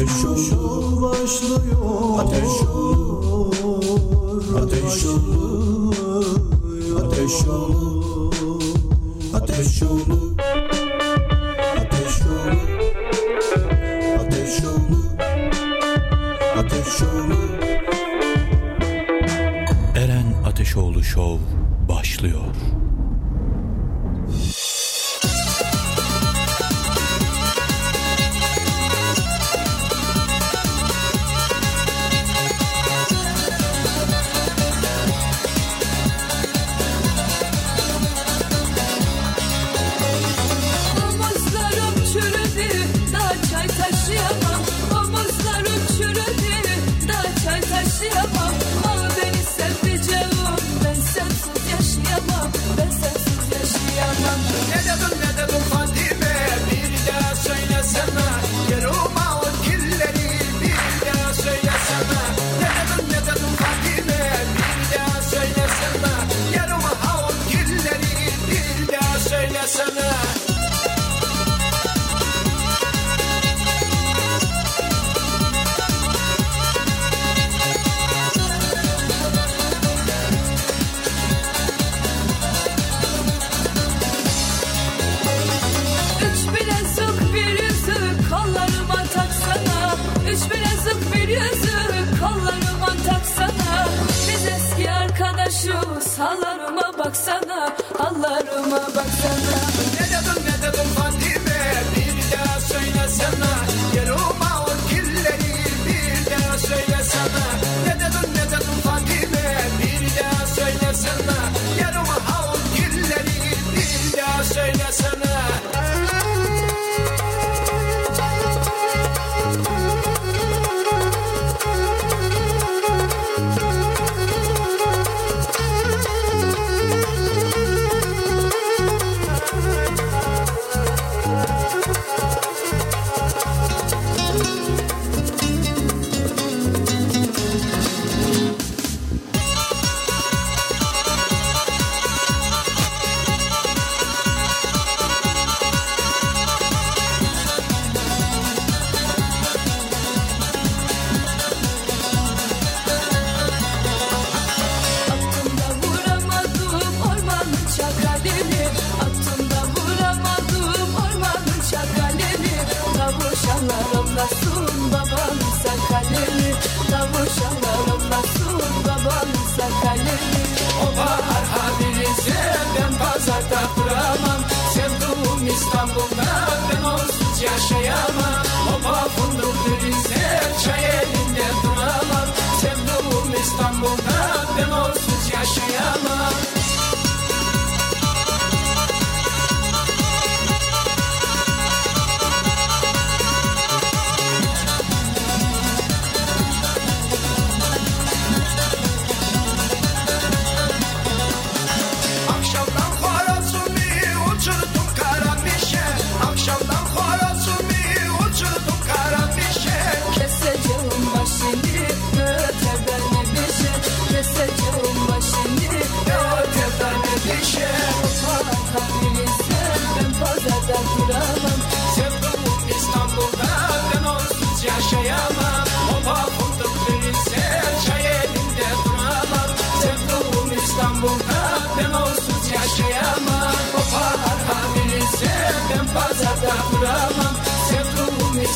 Ateş. Olur başlıyor Ateş. Olur Ateş. Olur Ateş. olur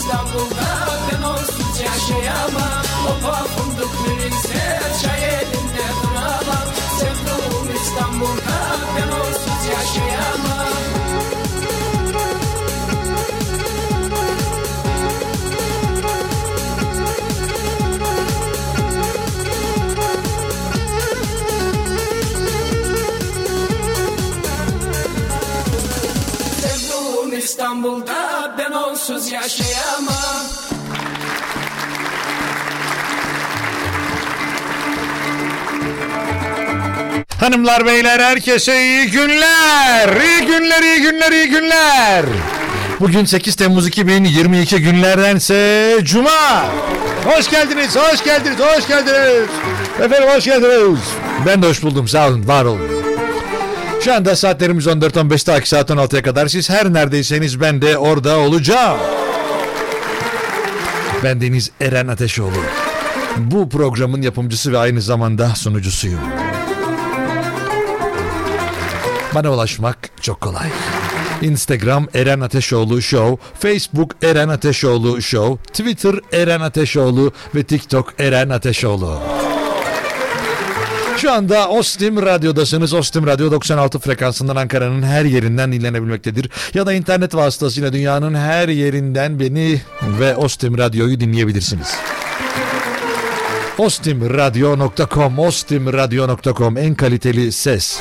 İstanbul'da ben onsuz yaşayamam Opa fındık verirse çay onsuz yaşayamam Hanımlar beyler herkese iyi günler. İyi günler, iyi günler, iyi günler. Bugün 8 Temmuz 2022 günlerdense Cuma. Hoş geldiniz, hoş geldiniz, hoş geldiniz. Efendim hoş geldiniz. Ben de hoş buldum. Sağ olun, var olun. Şu anda saatlerimiz 14.15'te aki saat 16'ya kadar. Siz her neredeyseniz ben de orada olacağım. Ben Deniz Eren Ateşoğlu. Bu programın yapımcısı ve aynı zamanda sunucusuyum. Bana ulaşmak çok kolay. Instagram Eren Ateşoğlu Show, Facebook Eren Ateşoğlu Show, Twitter Eren Ateşoğlu ve TikTok Eren Ateşoğlu. Şu anda Ostim Radyo'dasınız. Ostim Radyo 96 frekansından Ankara'nın her yerinden dinlenebilmektedir. Ya da internet vasıtasıyla dünyanın her yerinden beni ve Ostim Radyo'yu dinleyebilirsiniz. Ostimradyo.com Ostimradyo.com en kaliteli ses.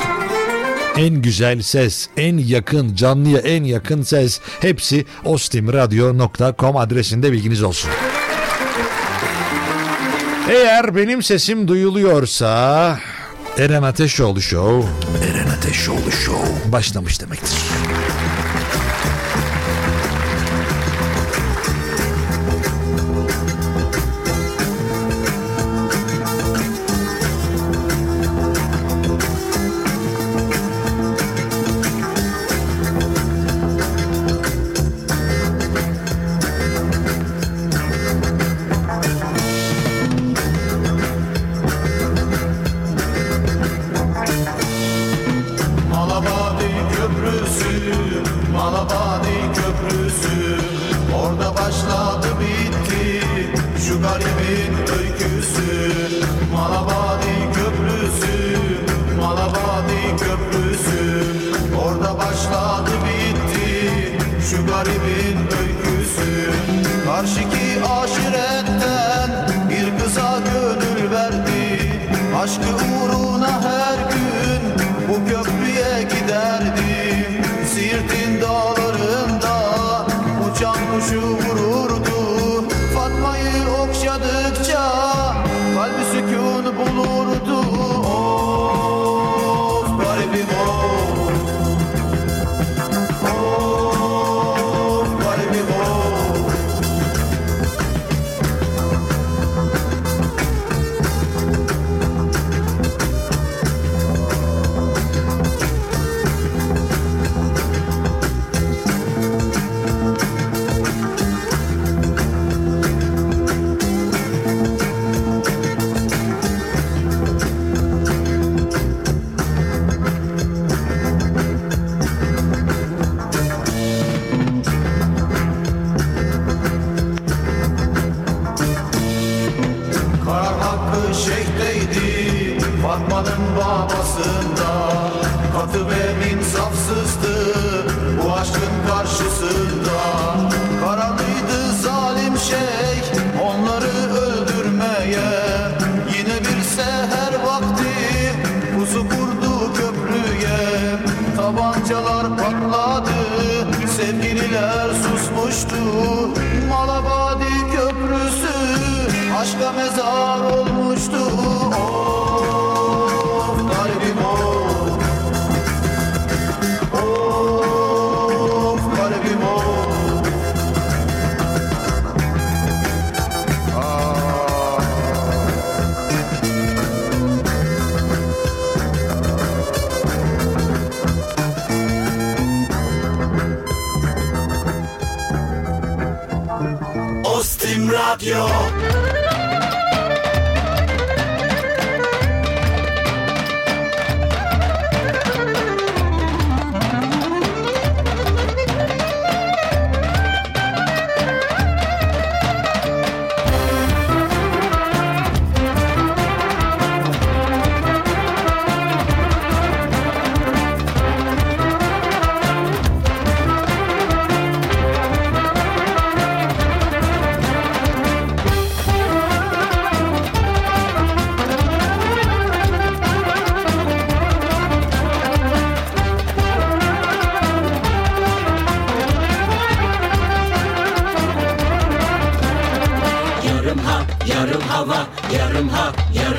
En güzel ses, en yakın, canlıya en yakın ses hepsi ostimradyo.com adresinde bilginiz olsun. Eğer benim sesim duyuluyorsa Eren Ateşoğlu Show, Eren Ateşoğlu Show başlamış demektir.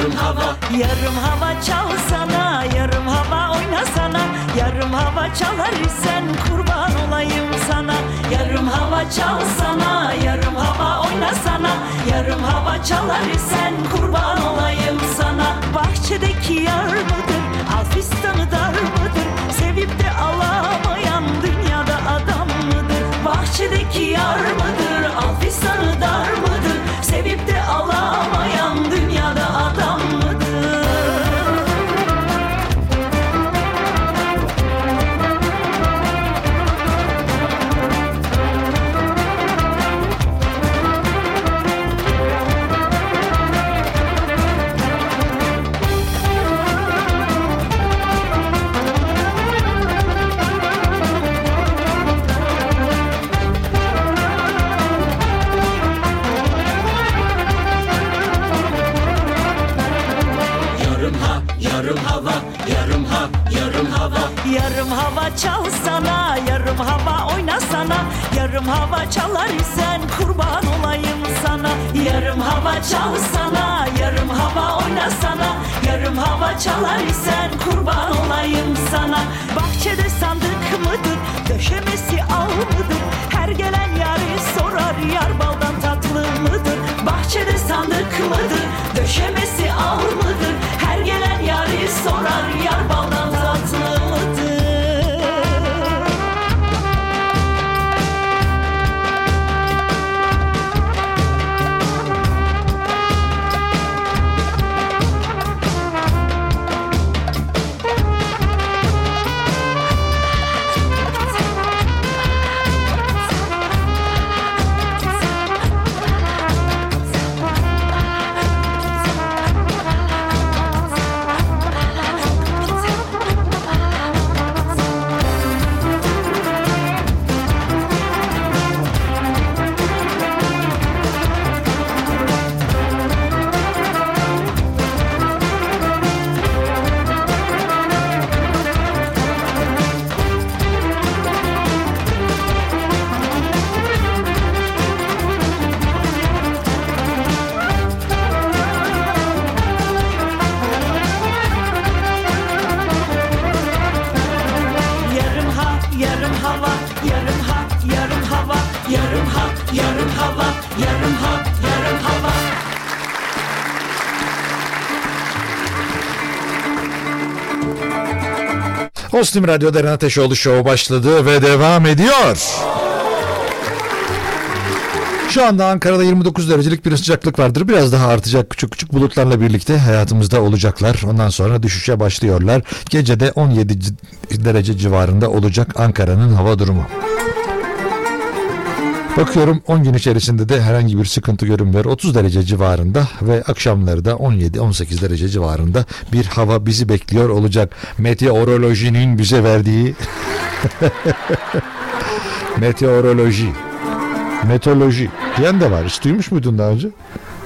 yarım hava. Yarım hava çalsana yarım hava oynasana Yarım hava çalar isen kurban olayım sana. Yarım hava çalsana yarım hava oynasana Yarım hava çalar isen kurban olayım sana. Bahçedeki yar mıdır Alfistan'ı dar mıdır? Sevip de alamayan dünyada adam mıdır? Bahçedeki yar mıdır Alfistan'ı dar mıdır? Sevip de alamayan hava çalsana, yarım hava oynasana. Yarım hava çalar isen kurban olayım sana. Yarım hava çalsana, yarım hava oynasana. Yarım hava çalar isen kurban olayım sana. Bahçede sandık mıdır, döşemesi al mıdır? Her gelen yarı sorar, yar baldan tatlı mıdır? Bahçede sandık mıdır, döşemesi al mıdır? Her gelen yarı sorar, yar baldan Ostim Radyo'da Eren Ateşoğlu Show başladı ve devam ediyor. Şu anda Ankara'da 29 derecelik bir sıcaklık vardır. Biraz daha artacak küçük küçük bulutlarla birlikte hayatımızda olacaklar. Ondan sonra düşüşe başlıyorlar. Gecede 17 c- derece civarında olacak Ankara'nın hava durumu. Bakıyorum 10 gün içerisinde de herhangi bir sıkıntı görünmüyor. 30 derece civarında ve akşamları da 17-18 derece civarında bir hava bizi bekliyor olacak. Meteorolojinin bize verdiği meteoroloji meteoroloji diyen de var. Hiç duymuş muydun daha önce?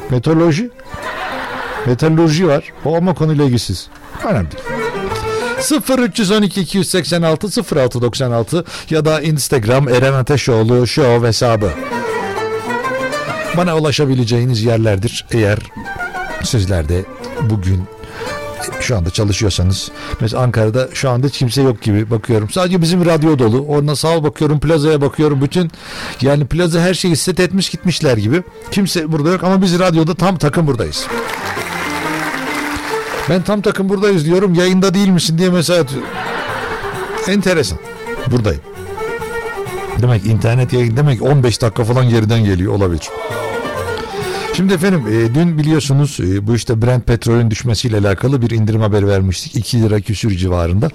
Meteoroloji meteoroloji var. O ama konuyla ilgisiz. Önemli değil. 0312 286 0696 ya da Instagram Eren Ateşoğlu Show hesabı. Bana ulaşabileceğiniz yerlerdir eğer sizler de bugün şu anda çalışıyorsanız. Mesela Ankara'da şu anda hiç kimse yok gibi bakıyorum. Sadece bizim radyo dolu. Oradan sağa bakıyorum, plazaya bakıyorum. Bütün yani plaza her şeyi set etmiş gitmişler gibi. Kimse burada yok ama biz radyoda tam takım buradayız. Ben tam takım buradayız diyorum. Yayında değil misin diye mesaj atıyorum. Enteresan. Buradayım. Demek internet yayın demek 15 dakika falan geriden geliyor olabilir. Şimdi efendim e, dün biliyorsunuz e, bu işte Brent petrolün düşmesiyle alakalı bir indirim haberi vermiştik. 2 lira küsür civarında.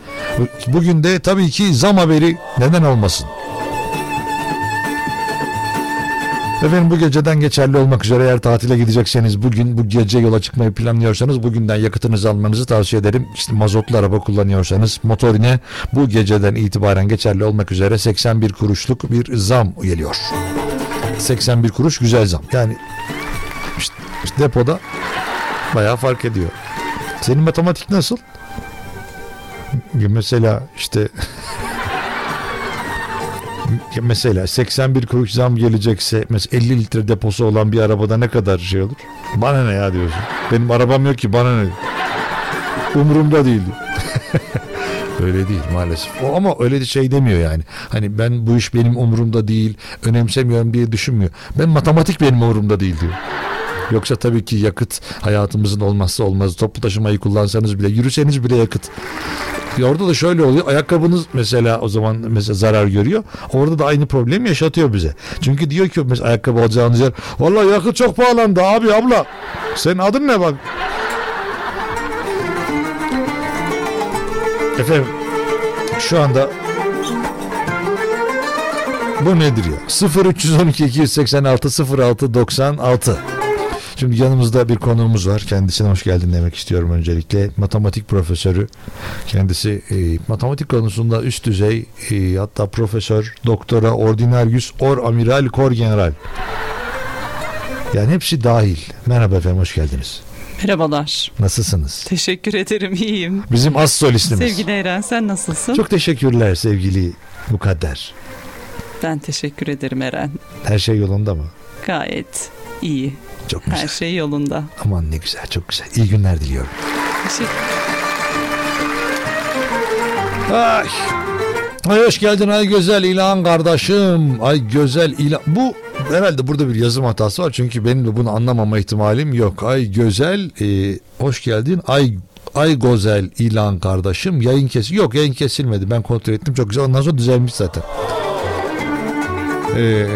Bugün de tabii ki zam haberi neden olmasın? Efendim bu geceden geçerli olmak üzere eğer tatile gidecekseniz bugün bu gece yola çıkmayı planlıyorsanız bugünden yakıtınızı almanızı tavsiye ederim. İşte mazotlu araba kullanıyorsanız motorine bu geceden itibaren geçerli olmak üzere 81 kuruşluk bir zam geliyor. 81 kuruş güzel zam. Yani işte, işte depoda bayağı fark ediyor. Senin matematik nasıl? Mesela işte mesela 81 kuruş zam gelecekse mesela 50 litre deposu olan bir arabada ne kadar şey olur? Bana ne ya diyorsun. Benim arabam yok ki bana ne? Umurumda değil. Öyle değil maalesef. O ama öyle de şey demiyor yani. Hani ben bu iş benim umurumda değil, önemsemiyorum diye düşünmüyor. Ben matematik benim umurumda değil diyor. Yoksa tabii ki yakıt hayatımızın olmazsa olmazı. Toplu taşımayı kullansanız bile, yürüseniz bile yakıt. Orada da şöyle oluyor. Ayakkabınız mesela o zaman mesela zarar görüyor. Orada da aynı problemi yaşatıyor bize. Çünkü diyor ki mesela ayakkabı alacağınız yer. Vallahi yakıt çok pahalandı abi abla. Senin adın ne bak? Efendim şu anda bu nedir ya? 0312 286 06 96 Şimdi yanımızda bir konuğumuz var. Kendisine hoş geldin demek istiyorum öncelikle. Matematik profesörü. Kendisi e, matematik konusunda üst düzey e, hatta profesör, doktora, ordinarius, or amiral, kor general. Yani hepsi dahil. Merhaba efendim hoş geldiniz. Merhabalar. Nasılsınız? Teşekkür ederim. iyiyim. Bizim az solistimiz. Sevgili Eren sen nasılsın? Çok teşekkürler sevgili mukadder. Ben teşekkür ederim Eren. Her şey yolunda mı? Gayet iyi. Çok güzel. Her şey yolunda. Aman ne güzel çok güzel. İyi günler diliyorum. Teşekkür Ay. Ay hoş geldin ay güzel ilan kardeşim. Ay güzel ilan. Bu herhalde burada bir yazım hatası var. Çünkü benim de bunu anlamama ihtimalim yok. Ay güzel e, hoş geldin. Ay Ay güzel ilan kardeşim. Yayın kes Yok yayın kesilmedi. Ben kontrol ettim. Çok güzel. Ondan sonra düzelmiş zaten. Ee,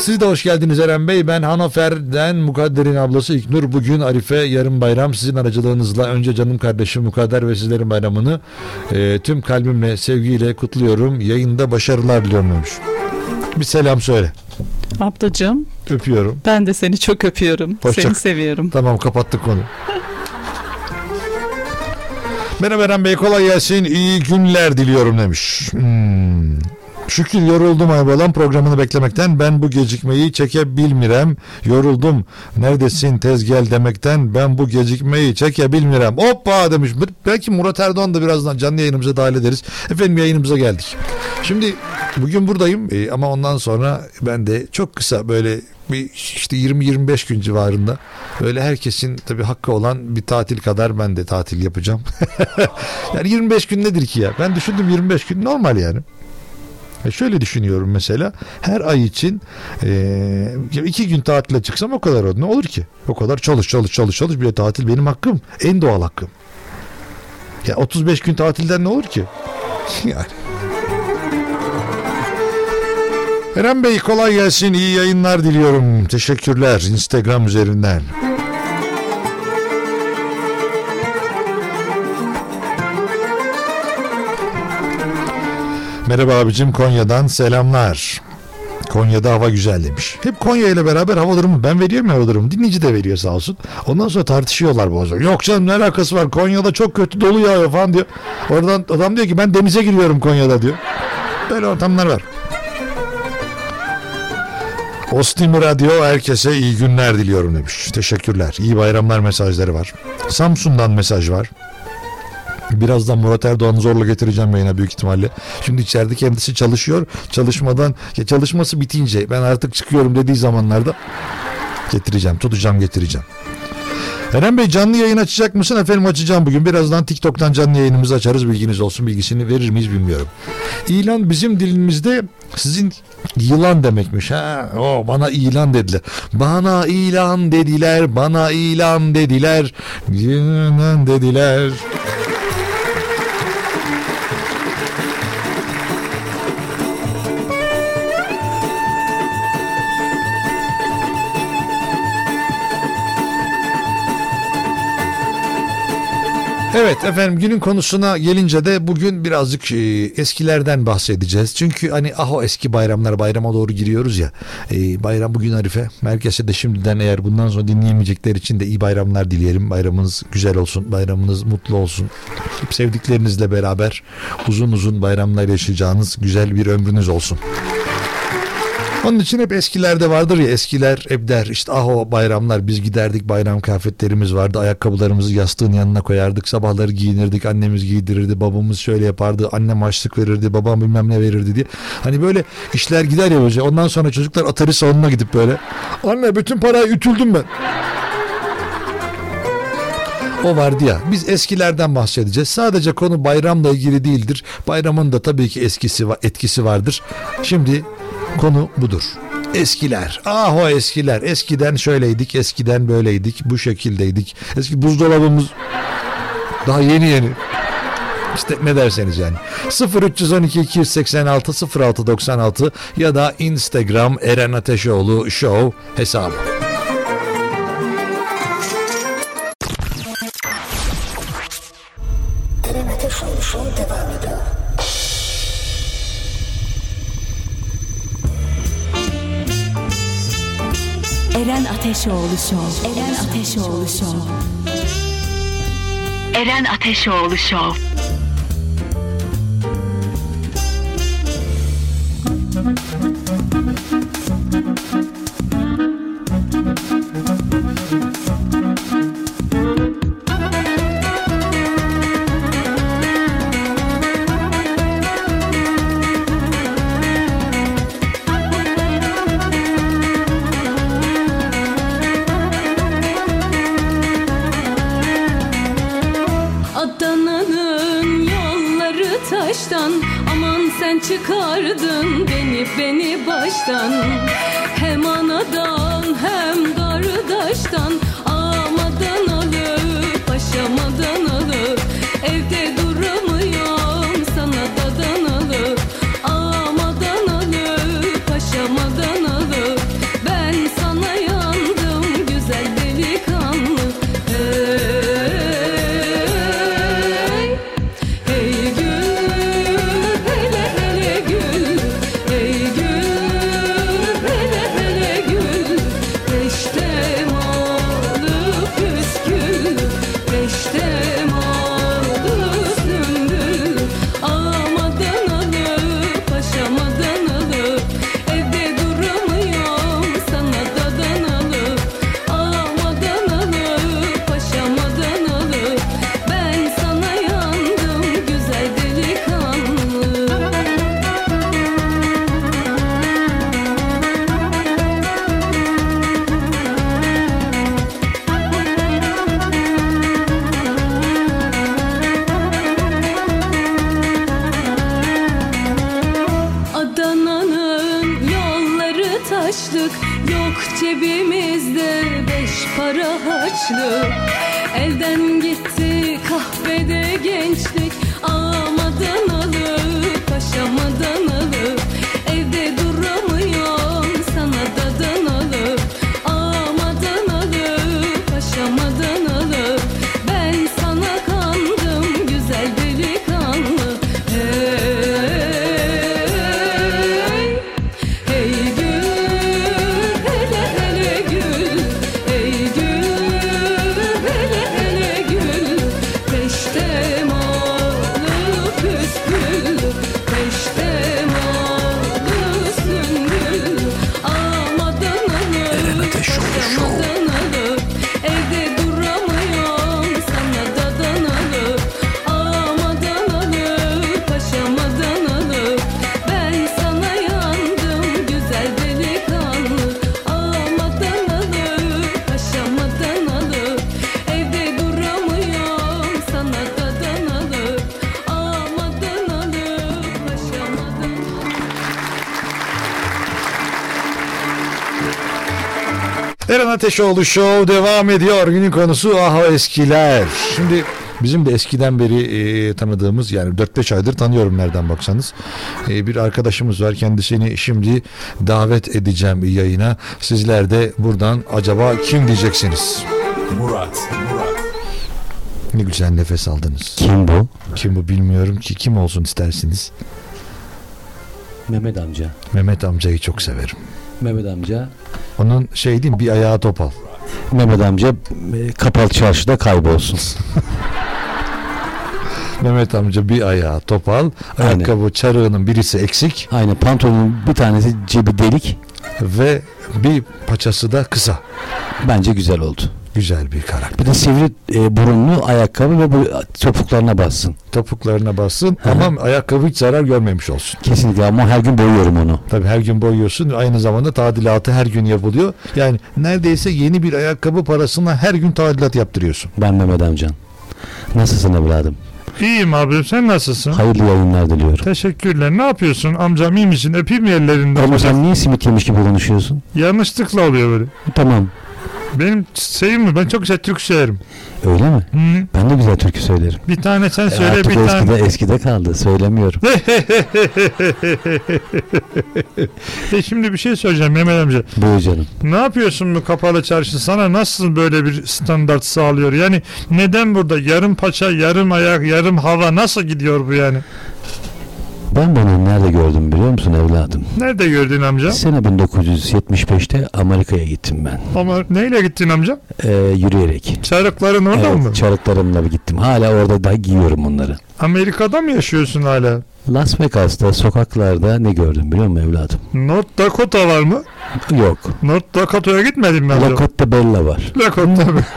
siz de hoş geldiniz Eren Bey. Ben Hanover'den Mukadder'in ablası İknur. Bugün Arife, yarın bayram. Sizin aracılığınızla önce canım kardeşim Mukadder ve sizlerin bayramını e, tüm kalbimle, sevgiyle kutluyorum. Yayında başarılar diliyorum demiş. Bir selam söyle. Ablacığım Öpüyorum. ben de seni çok öpüyorum. Hoşça- Seni seviyorum. Tamam kapattık konu. Merhaba Eren Bey kolay gelsin. İyi günler diliyorum demiş. Hmm. Şükür yoruldum Aybalan programını beklemekten. Ben bu gecikmeyi çekebilmirem. Yoruldum. Neredesin tez gel demekten. Ben bu gecikmeyi çekebilmirem. Hoppa demiş. Belki Murat Erdoğan da birazdan canlı yayınımıza dahil ederiz. Efendim yayınımıza geldik. Şimdi bugün buradayım e, ama ondan sonra ben de çok kısa böyle bir işte 20-25 gün civarında böyle herkesin tabii hakkı olan bir tatil kadar ben de tatil yapacağım. yani 25 gün nedir ki ya? Ben düşündüm 25 gün normal yani. E şöyle düşünüyorum mesela her ay için e, iki gün tatile çıksam o kadar oldu. Ne olur ki? O kadar çalış çalış çalış çalış bir de tatil benim hakkım. En doğal hakkım. Ya 35 gün tatilden ne olur ki? yani. Eren Bey kolay gelsin. iyi yayınlar diliyorum. Teşekkürler Instagram üzerinden. Merhaba abicim Konya'dan selamlar. Konya'da hava güzel demiş. Hep Konya ile beraber hava durumu ben veriyorum ya hava durumu. Dinleyici de veriyor sağ olsun. Ondan sonra tartışıyorlar zaman. Yok canım ne alakası var Konya'da çok kötü dolu yağıyor falan diyor. Oradan adam diyor ki ben denize giriyorum Konya'da diyor. Böyle ortamlar var. Ostim Radyo herkese iyi günler diliyorum demiş. Teşekkürler. İyi bayramlar mesajları var. Samsun'dan mesaj var. Birazdan Murat Erdoğan'ı zorla getireceğim yayına büyük ihtimalle. Şimdi içeride kendisi çalışıyor. Çalışmadan çalışması bitince ben artık çıkıyorum dediği zamanlarda getireceğim. Tutacağım getireceğim. Eren Bey canlı yayın açacak mısın? Efendim açacağım bugün. Birazdan TikTok'tan canlı yayınımızı açarız. Bilginiz olsun. Bilgisini verir miyiz bilmiyorum. İlan bizim dilimizde sizin yılan demekmiş. Ha, o bana ilan dediler. Bana ilan dediler. Bana ilan dediler. Ilan dediler. Evet efendim günün konusuna gelince de bugün birazcık e, eskilerden bahsedeceğiz. Çünkü hani ah o eski bayramlar bayrama doğru giriyoruz ya. E, bayram bugün Arife. Herkese de şimdiden eğer bundan sonra dinleyemeyecekler için de iyi bayramlar dileyelim. Bayramınız güzel olsun. Bayramınız mutlu olsun. Sevdiklerinizle beraber uzun uzun bayramlar yaşayacağınız güzel bir ömrünüz olsun. Onun için hep eskilerde vardır ya eskiler hep der işte ah o bayramlar biz giderdik bayram kıyafetlerimiz vardı ayakkabılarımızı yastığın yanına koyardık sabahları giyinirdik annemiz giydirirdi babamız şöyle yapardı annem açlık verirdi babam bilmem ne verirdi diye. Hani böyle işler gider ya böyle ondan sonra çocuklar Atari salonuna gidip böyle anne bütün parayı ütüldüm ben. O vardı ya biz eskilerden bahsedeceğiz. Sadece konu bayramla ilgili değildir. Bayramın da tabii ki eskisi etkisi vardır. Şimdi konu budur. Eskiler. Ah o eskiler. Eskiden şöyleydik, eskiden böyleydik, bu şekildeydik. Eski buzdolabımız daha yeni yeni. İşte ne derseniz yani. 0312 286 0696 ya da Instagram Eren Ateşoğlu Show hesabı. Eren Ateşoğlu Show. Eren Ateşoğlu Show. Eren Ateşoğlu Show. Ateşoğlu Show devam ediyor. Günün konusu ah o eskiler. Şimdi bizim de eskiden beri e, tanıdığımız yani 4-5 aydır tanıyorum nereden baksanız. E, bir arkadaşımız var kendisini şimdi davet edeceğim yayına. Sizler de buradan acaba kim diyeceksiniz? Murat. Ne güzel nefes aldınız. Kim bu? Kim bu bilmiyorum ki kim olsun istersiniz. Mehmet amca. Mehmet amcayı çok severim. Mehmet amca. Onun şey mi, bir ayağı topal. Mehmet amca e, kapalı çarşıda kaybolsun. Mehmet amca bir ayağı topal, ayakkabı çarığının birisi eksik Aynen pantolonun bir tanesi cebi delik. ve bir paçası da kısa. Bence güzel oldu. Güzel bir karakter. Bir de sivri e, burunlu ayakkabı ve bu topuklarına bassın. Topuklarına bassın ama ayakkabı hiç zarar görmemiş olsun. Kesinlikle ama her gün boyuyorum onu. Tabii her gün boyuyorsun. Aynı zamanda tadilatı her gün yapılıyor. Yani neredeyse yeni bir ayakkabı parasına her gün tadilat yaptırıyorsun. Ben Mehmet amcan. Nasılsın evladım? İyiyim abim sen nasılsın? Hayırlı yayınlar diliyorum. Teşekkürler. Ne yapıyorsun? Amcam iyi misin? Öpeyim mi ellerinden? Ama sen niye simit yemiş gibi konuşuyorsun? Yanlışlıkla oluyor böyle. Tamam. Benim şeyim mi? Ben çok güzel Türk söylerim. Öyle mi? Hı. Ben de güzel türkü söylerim. Bir tane sen E, söyle artık bir o tane. eskide, eskide kaldı. Söylemiyorum. e şimdi bir şey söyleyeceğim Mehmet amca. Buyur canım. Ne yapıyorsun bu kapalı çarşı? Sana nasıl böyle bir standart sağlıyor? Yani neden burada yarım paça, yarım ayak, yarım hava nasıl gidiyor bu yani? Ben bunu nerede gördüm biliyor musun evladım? Nerede gördün amca? Sene 1975'te Amerika'ya gittim ben. Ama neyle gittin amca? Ee, yürüyerek. Çarıkların orada evet, mı? çarıklarımla gittim. Hala orada da giyiyorum onları. Amerika'da mı yaşıyorsun hala? Las Vegas'ta sokaklarda ne gördüm biliyor musun evladım? North Dakota var mı? Yok. North Dakota'ya gitmedin mi amca? Lakota Bella var. Dakota mı?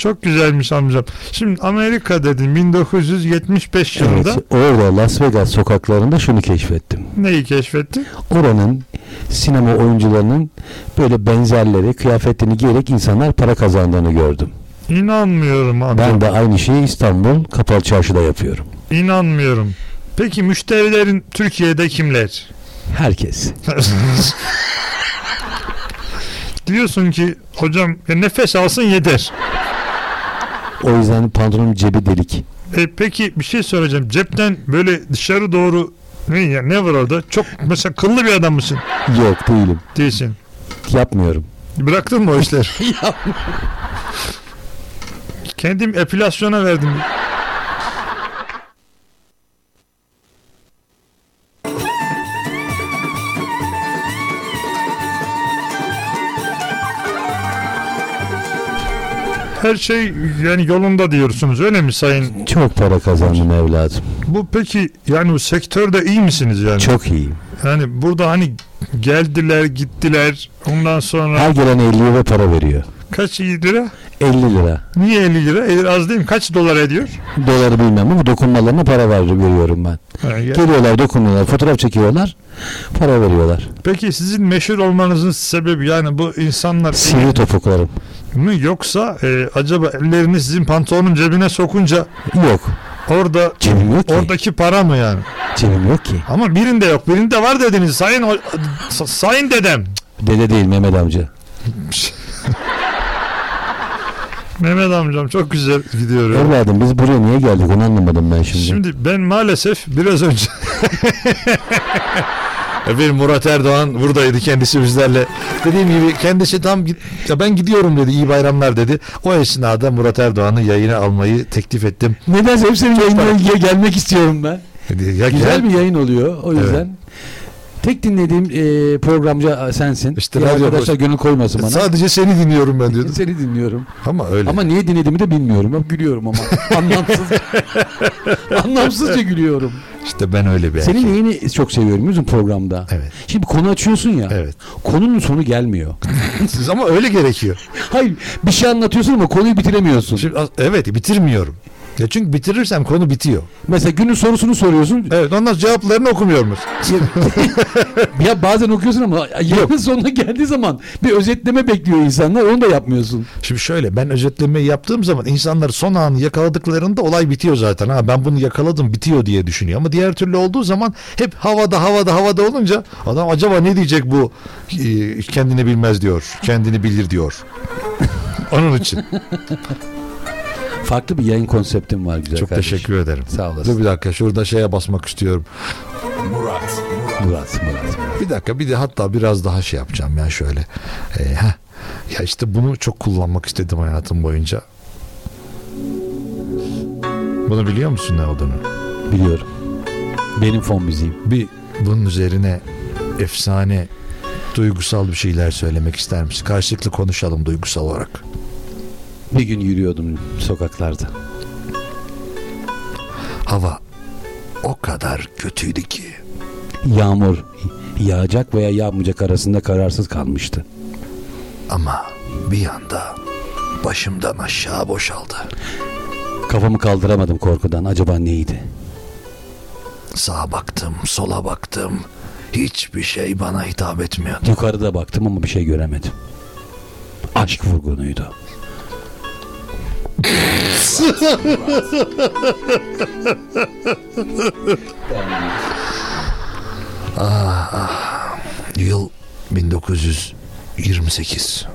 Çok güzelmiş amcam. Şimdi Amerika dedin 1975 yılında Evet, orada Las Vegas sokaklarında şunu keşfettim. neyi keşfettin? Oranın sinema oyuncularının böyle benzerleri kıyafetini giyerek insanlar para kazandığını gördüm. İnanmıyorum amcam. Ben de aynı şeyi İstanbul Kapalı Çarşı'da yapıyorum. İnanmıyorum. Peki müşterilerin Türkiye'de kimler? Herkes. Diyorsun ki hocam ya nefes alsın yeter. O yüzden pantolonun cebi delik. E, peki bir şey söyleyeceğim. Cepten böyle dışarı doğru ne, ya, ne var orada? Çok mesela kıllı bir adam mısın? Yok değilim. Değilsin. Yapmıyorum. Bıraktın mı o işleri? Kendim epilasyona verdim. Her şey yani yolunda diyorsunuz öyle mi sayın? Çok para kazandım evladım. Bu peki yani bu sektörde iyi misiniz yani? Çok iyiyim. Yani burada hani geldiler gittiler ondan sonra Her gelen 50 lira para veriyor. Kaç lira? 50 lira. Niye 50 lira? 50 az değil mi? Kaç dolar ediyor? Doları bilmem ama dokunmalarına para ver, veriyorum ben. Ha, Geliyorlar dokunuyorlar fotoğraf çekiyorlar para veriyorlar. Peki sizin meşhur olmanızın sebebi yani bu insanlar Sivri topuklarım. mı yoksa e, acaba ellerini sizin pantolonun cebine sokunca Yok. orada Cebim yok ki. oradaki para mı yani? Cebim yok ki. Ama birinde yok. Birinde var dediniz. Sayın sayın dedem. Dede değil Mehmet amca. Mehmet amcam çok güzel gidiyor. Evladım biz buraya niye geldik onu anlamadım ben şimdi. Şimdi ben maalesef biraz önce Efendim Murat Erdoğan buradaydı kendisi bizlerle. Dediğim gibi kendisi tam git- ya ben gidiyorum dedi iyi bayramlar dedi. O esnada Murat Erdoğan'ı yayına almayı teklif ettim. Nedense hep senin yayınına gelmek istiyorum ben. Dedi, Ya Güzel gel. bir yayın oluyor o yüzden. Evet. Tek dinlediğim e, programcı sensin. İşte Diğer radyo arkadaşlar gönül koymasın bana. Sadece seni dinliyorum ben diyordum. Seni dinliyorum. Ama öyle. Ama niye dinlediğimi de bilmiyorum. Hep gülüyorum ama. Anlamsızca. Anlamsızca gülüyorum. işte ben öyle bir Senin erkeğim. yayını çok seviyorum bizim programda. Evet. Şimdi konu açıyorsun ya. Evet. Konunun sonu gelmiyor. Siz ama öyle gerekiyor. Hayır bir şey anlatıyorsun ama konuyu bitiremiyorsun. Şimdi, evet bitirmiyorum. Ya çünkü bitirirsem konu bitiyor. Mesela günün sorusunu soruyorsun. Evet ondan cevaplarını okumuyoruz. ya bazen okuyorsun ama yayının sonuna geldiği zaman bir özetleme bekliyor insanlar. Onu da yapmıyorsun. Şimdi şöyle ben özetlemeyi yaptığım zaman insanlar son anı yakaladıklarında olay bitiyor zaten. Ha ben bunu yakaladım bitiyor diye düşünüyor. Ama diğer türlü olduğu zaman hep havada havada havada olunca adam acaba ne diyecek bu Ee, kendini bilmez diyor. Kendini bilir diyor. Onun için. Farklı bir yayın konseptim var güzel Çok kardeşim. teşekkür ederim. Sağ olasın. Dur bir dakika şurada şeye basmak istiyorum. Murat, Murat, Murat, Murat. Bir dakika bir de hatta biraz daha şey yapacağım ya şöyle. Ee, heh. Ya işte bunu çok kullanmak istedim hayatım boyunca. Bunu biliyor musun ne olduğunu? Biliyorum. Benim fon müziğim. Bir bunun üzerine efsane duygusal bir şeyler söylemek ister misin? Karşılıklı konuşalım duygusal olarak. Bir gün yürüyordum sokaklarda. Hava o kadar kötüydü ki. Yağmur yağacak veya yağmayacak arasında kararsız kalmıştı. Ama bir anda başımdan aşağı boşaldı. Kafamı kaldıramadım korkudan. Acaba neydi? Sağa baktım, sola baktım. Hiçbir şey bana hitap etmiyordu. Yukarıda baktım ama bir şey göremedim. Aşk vurgunuydu. Yıl 1975. 28.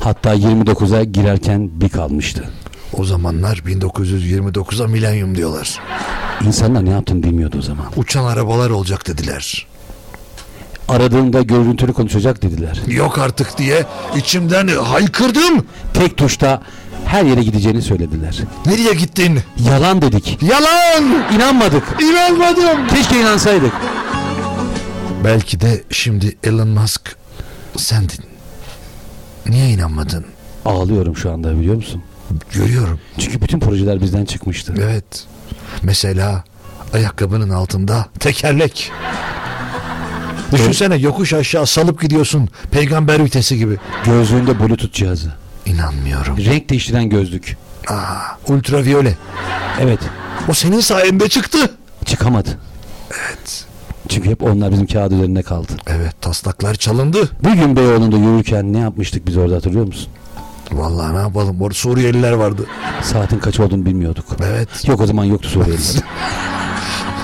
Hatta 29'a girerken bir kalmıştı. O zamanlar 1929'a milenyum diyorlar. İnsanlar ne yaptığını bilmiyordu o zaman. Uçan arabalar olacak dediler. Aradığında görüntülü konuşacak dediler. Yok artık diye içimden haykırdım. Tek tuşta her yere gideceğini söylediler. Nereye gittin? Yalan dedik. Yalan! İnanmadık. İnanmadım. Keşke inansaydık. Belki de şimdi Elon Musk sendin. Niye inanmadın? Ağlıyorum şu anda biliyor musun? Görüyorum. Çünkü bütün projeler bizden çıkmıştı. Evet. Mesela ayakkabının altında tekerlek. Düşünsene yokuş aşağı salıp gidiyorsun peygamber vitesi gibi. Gözlüğünde bluetooth cihazı. İnanmıyorum. Renk değiştiren gözlük. Aa, ultraviyole. Evet. O senin sayende çıktı. Çıkamadı. Evet. Çünkü hep onlar bizim kağıt üzerinde kaldı. Evet taslaklar çalındı. Bir gün Beyoğlu'nda yürürken ne yapmıştık biz orada hatırlıyor musun? Vallahi ne yapalım orada Suriyeliler vardı. Saatin kaç olduğunu bilmiyorduk. Evet. Yok o zaman yoktu Suriyeliler.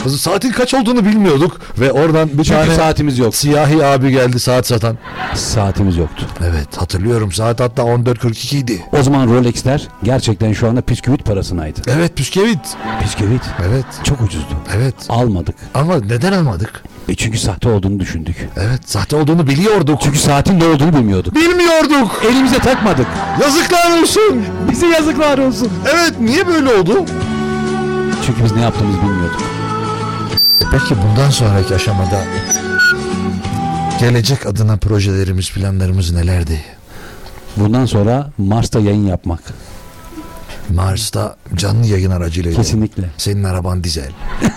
Saatin kaç olduğunu bilmiyorduk ve oradan bir Çünkü tane saatimiz yok. siyahi abi geldi saat satan. Saatimiz yoktu. Evet hatırlıyorum saat hatta 14.42 idi. O zaman Rolex'ler gerçekten şu anda püsküvit parasınaydı. Evet püskevit. Püsküvit Evet. çok ucuzdu. Evet. Almadık. Ama neden almadık? E çünkü sahte olduğunu düşündük. Evet sahte olduğunu biliyorduk. Çünkü saatin ne olduğunu bilmiyorduk. bilmiyorduk. Elimize takmadık. Yazıklar olsun. Bize yazıklar olsun. Evet niye böyle oldu? Çünkü biz ne yaptığımızı bilmiyorduk. Peki bundan sonraki aşamada gelecek adına projelerimiz, planlarımız nelerdi? Bundan sonra Mars'ta yayın yapmak. Mars'ta canlı yayın aracılığıyla. Kesinlikle. Senin araban dizel.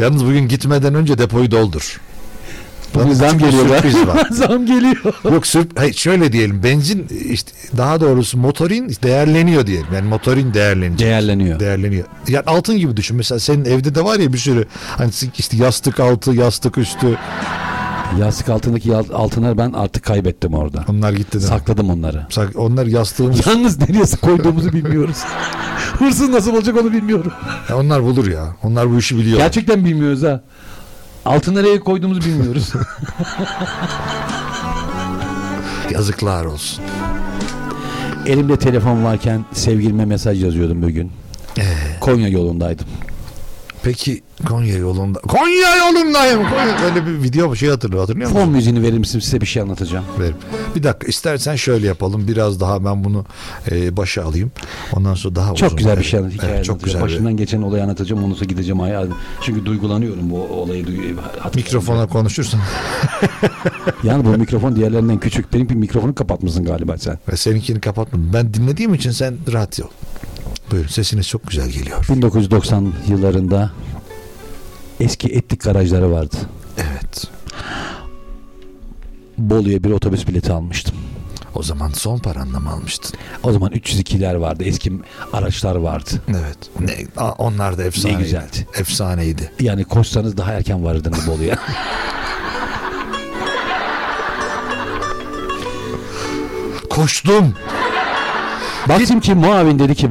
Yalnız bugün gitmeden önce depoyu doldur. Bugün zam geliyor. sürpriz var. zam geliyor. Yok sürp hayır, şöyle diyelim benzin işte daha doğrusu motorin değerleniyor diyelim. Yani motorin değerlenecek. Değerleniyor. Değerleniyor. Yani altın gibi düşün. Mesela senin evde de var ya bir sürü hani işte yastık altı, yastık üstü. Yastık altındaki altınları ben artık kaybettim orada. Onlar gitti. Sakladım onları. Sak- onlar yastığımız. Yalnız nereye koyduğumuzu bilmiyoruz. Hırsız nasıl olacak onu bilmiyorum. Ya onlar bulur ya. Onlar bu işi biliyor. Gerçekten bilmiyoruz ha. Altın nereye koyduğumuzu bilmiyoruz. Yazıklar olsun. Elimde telefon varken sevgilime mesaj yazıyordum bugün. Ee, Konya yolundaydım. Peki Konya yolunda. Konya yolundayım. Konya. Öyle bir video bir şey hatırlıyor. Hatırlıyor musun? Fon müziğini verir misin size bir şey anlatacağım. Verim. Bir dakika istersen şöyle yapalım. Biraz daha ben bunu e, başa alayım. Ondan sonra daha Çok uzun. güzel bir şey anlat, hikaye evet, çok güzel. bir- Başından geçen olayı anlatacağım ondan sonra gideceğim ayağa. Çünkü duygulanıyorum bu olayı. hatırlayınca. Mikrofona konuşursan Yani bu mikrofon diğerlerinden küçük. Benim bir mikrofonu kapatmışsın galiba sen. ve seninkini kapatmadım. Ben dinlediğim için sen rahat ol. Buyurun sesiniz çok güzel geliyor. 1990 yıllarında eski etlik garajları vardı. Evet. Bolu'ya bir otobüs bileti almıştım. O zaman son paranla mı almıştın? O zaman 302'ler vardı. Eski araçlar vardı. Evet. Ne, onlar da efsaneydi. güzeldi. Efsaneydi. Yani koşsanız daha erken varırdınız Bolu'ya. Koştum. Baktım ki muavin dedi ki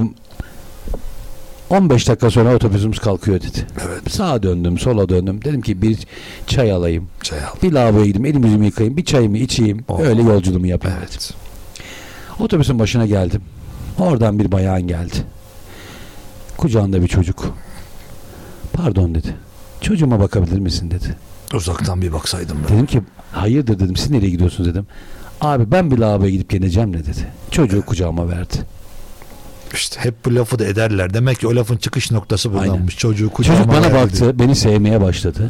15 dakika sonra otobüsümüz kalkıyor dedi. Evet. Sağa döndüm, sola döndüm. Dedim ki bir çay alayım. Çay al. Bir lavaboya gideyim, elimi yüzümü yıkayayım, bir çayımı içeyim. Oh. Öyle yolculuğumu yapayım. Evet. Otobüsün başına geldim. Oradan bir bayan geldi. Kucağında bir çocuk. Pardon dedi. Çocuğuma bakabilir misin dedi. Uzaktan bir baksaydım ben. Dedim ki hayırdır dedim siz nereye gidiyorsunuz dedim. Abi ben bir lavaboya gidip geleceğim ne dedi. Çocuğu kucağıma verdi. İşte hep bu lafı da ederler. Demek ki o lafın çıkış noktası Aynen. buradanmış. Çocuğu kucağıma Çocuk bana baktı beni sevmeye başladı.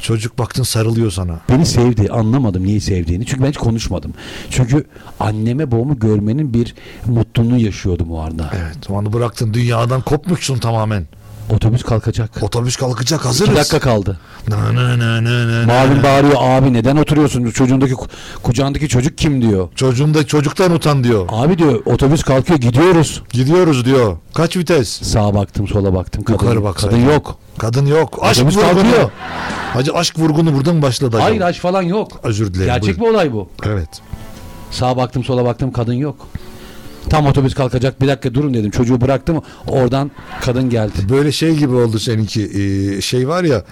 Çocuk baktın sarılıyor sana. Beni sevdi anlamadım niye sevdiğini. Çünkü ben hiç konuşmadım. Çünkü anneme babamı görmenin bir mutluluğunu yaşıyordum o anda. Evet. O anı bıraktın. Dünyadan kopmuşsun tamamen. Otobüs kalkacak. Otobüs kalkacak hazırız. İki dakika kaldı. Na, na, na, na, na, Mavin bağırıyor abi neden oturuyorsun? Çocuğundaki ku- kucağındaki çocuk kim diyor. Çocuğum da çocuktan utan diyor. Abi diyor otobüs kalkıyor gidiyoruz. Gidiyoruz diyor. Kaç vites? Sağa baktım sola baktım. Kadın, Yukarı bak kadın yok. Kadın yok. Aşk Otobüs vurgunu. kalkıyor. Hacı aşk vurgunu buradan başladı. Hayır acaba. aç falan yok. Özür dilerim. Gerçek buyurun. bir olay bu. Evet. Sağa baktım sola baktım kadın yok. Tam otobüs kalkacak bir dakika durun dedim. Çocuğu bıraktım oradan kadın geldi. Böyle şey gibi oldu seninki. Ee, şey var ya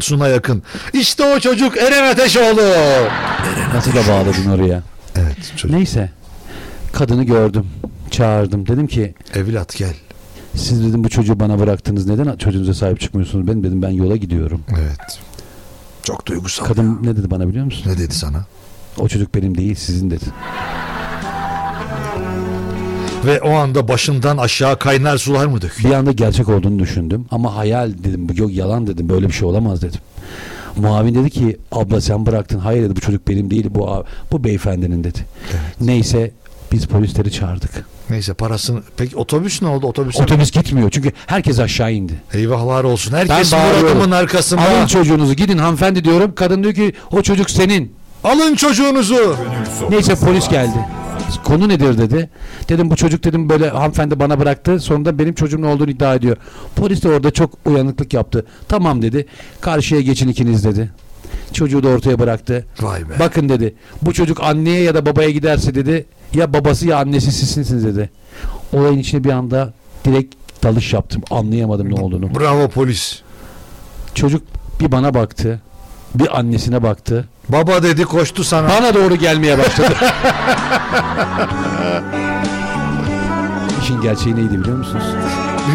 Suna yakın. İşte o çocuk Eren Ateşoğlu. Nasıl da bağladın oraya? Evet çocuk. Neyse. Kadını gördüm. Çağırdım. Dedim ki Evlat gel. siz dedim bu çocuğu bana bıraktınız. Neden çocuğunuza sahip çıkmıyorsunuz? Ben dedim ben yola gidiyorum. Evet. Çok duygusal. Kadın ne dedi bana biliyor musun? Ne dedi sana? O çocuk benim değil sizin dedi. Ve o anda başından aşağı kaynar sular mı döküyor? Bir anda gerçek olduğunu düşündüm. Ama hayal dedim. Yok yalan dedim. Böyle bir şey olamaz dedim. Muavin dedi ki abla sen bıraktın. Hayır dedi bu çocuk benim değil. Bu bu beyefendinin dedi. Neyse biz polisleri çağırdık. Neyse parasını... Peki otobüs ne oldu? Otobüs Otobüs gitmiyor çünkü herkes aşağı indi. Eyvahlar olsun. Herkes. Murat'ımın arkasında. Alın çocuğunuzu gidin hanımefendi diyorum. Kadın diyor ki o çocuk senin. Alın çocuğunuzu. Neyse polis geldi. Konu nedir dedi. Dedim bu çocuk dedim böyle hanımefendi bana bıraktı. Sonunda benim çocuğumun olduğunu iddia ediyor. Polis de orada çok uyanıklık yaptı. Tamam dedi. Karşıya geçin ikiniz dedi. Çocuğu da ortaya bıraktı. Vay be. Bakın dedi. Bu çocuk anneye ya da babaya giderse dedi. Ya babası ya annesi sizsiniz dedi. Olayın içine bir anda direkt dalış yaptım. Anlayamadım ne olduğunu. Bravo polis. Çocuk bir bana baktı. Bir annesine baktı. Baba dedi koştu sana. Bana doğru gelmeye başladı. İşin gerçeği neydi biliyor musunuz?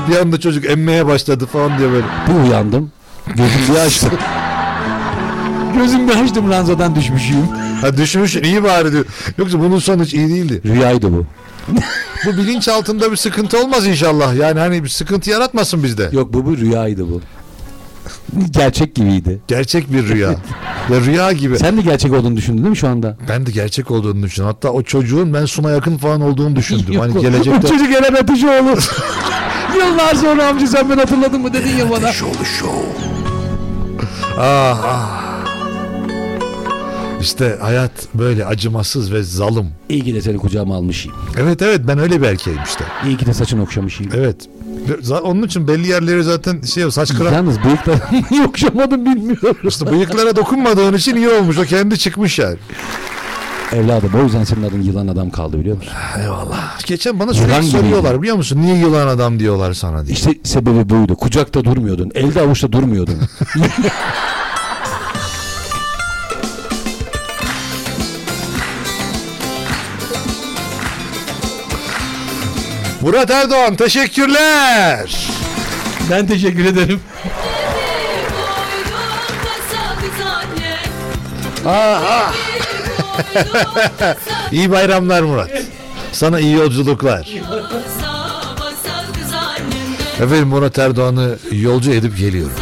Bir, anda çocuk emmeye başladı falan diye böyle. Bir uyandım. Gözüm bir açtım. Gözüm bir açtım ranzadan düşmüşüm. Ha düşmüş iyi bari diyor. Yoksa bunun sonu hiç iyi değildi. Rüyaydı bu. Bu bilinç altında bir sıkıntı olmaz inşallah. Yani hani bir sıkıntı yaratmasın bizde. Yok bu bu rüyaydı bu. Gerçek gibiydi. Gerçek bir rüya. Ve rüya gibi. Sen de gerçek olduğunu düşündün değil mi şu anda? Ben de gerçek olduğunu düşündüm. Hatta o çocuğun ben Suna yakın falan olduğunu düşündüm. Yok, hani gelecekte... O çocuk Eren Ateşoğlu. Yıllar sonra amca sen ben hatırladın mı dedin ya bana. Ah ah. İşte hayat böyle acımasız ve zalim. İyi ki de seni kucağıma almışım. Evet evet ben öyle bir erkeğim işte. İyi ki de saçını okşamışım. Evet. Onun için belli yerleri zaten şey saç kıran. Yalnız bıyıklarını niye okşamadım bilmiyorum. İşte bıyıklara dokunmadığın için iyi olmuş. O kendi çıkmış yani. Evladım o yüzden senin adın yılan adam kaldı biliyor musun? Eyvallah. Geçen bana sürekli soruyorlar biliyor musun? Niye yılan adam diyorlar sana diye. İşte sebebi buydu. Kucakta durmuyordun. Elde avuçta durmuyordun. Murat Erdoğan teşekkürler. ben teşekkür ederim. Aha. iyi bayramlar Murat. Sana iyi yolculuklar. Efendim Murat Erdoğan'ı yolcu edip geliyorum.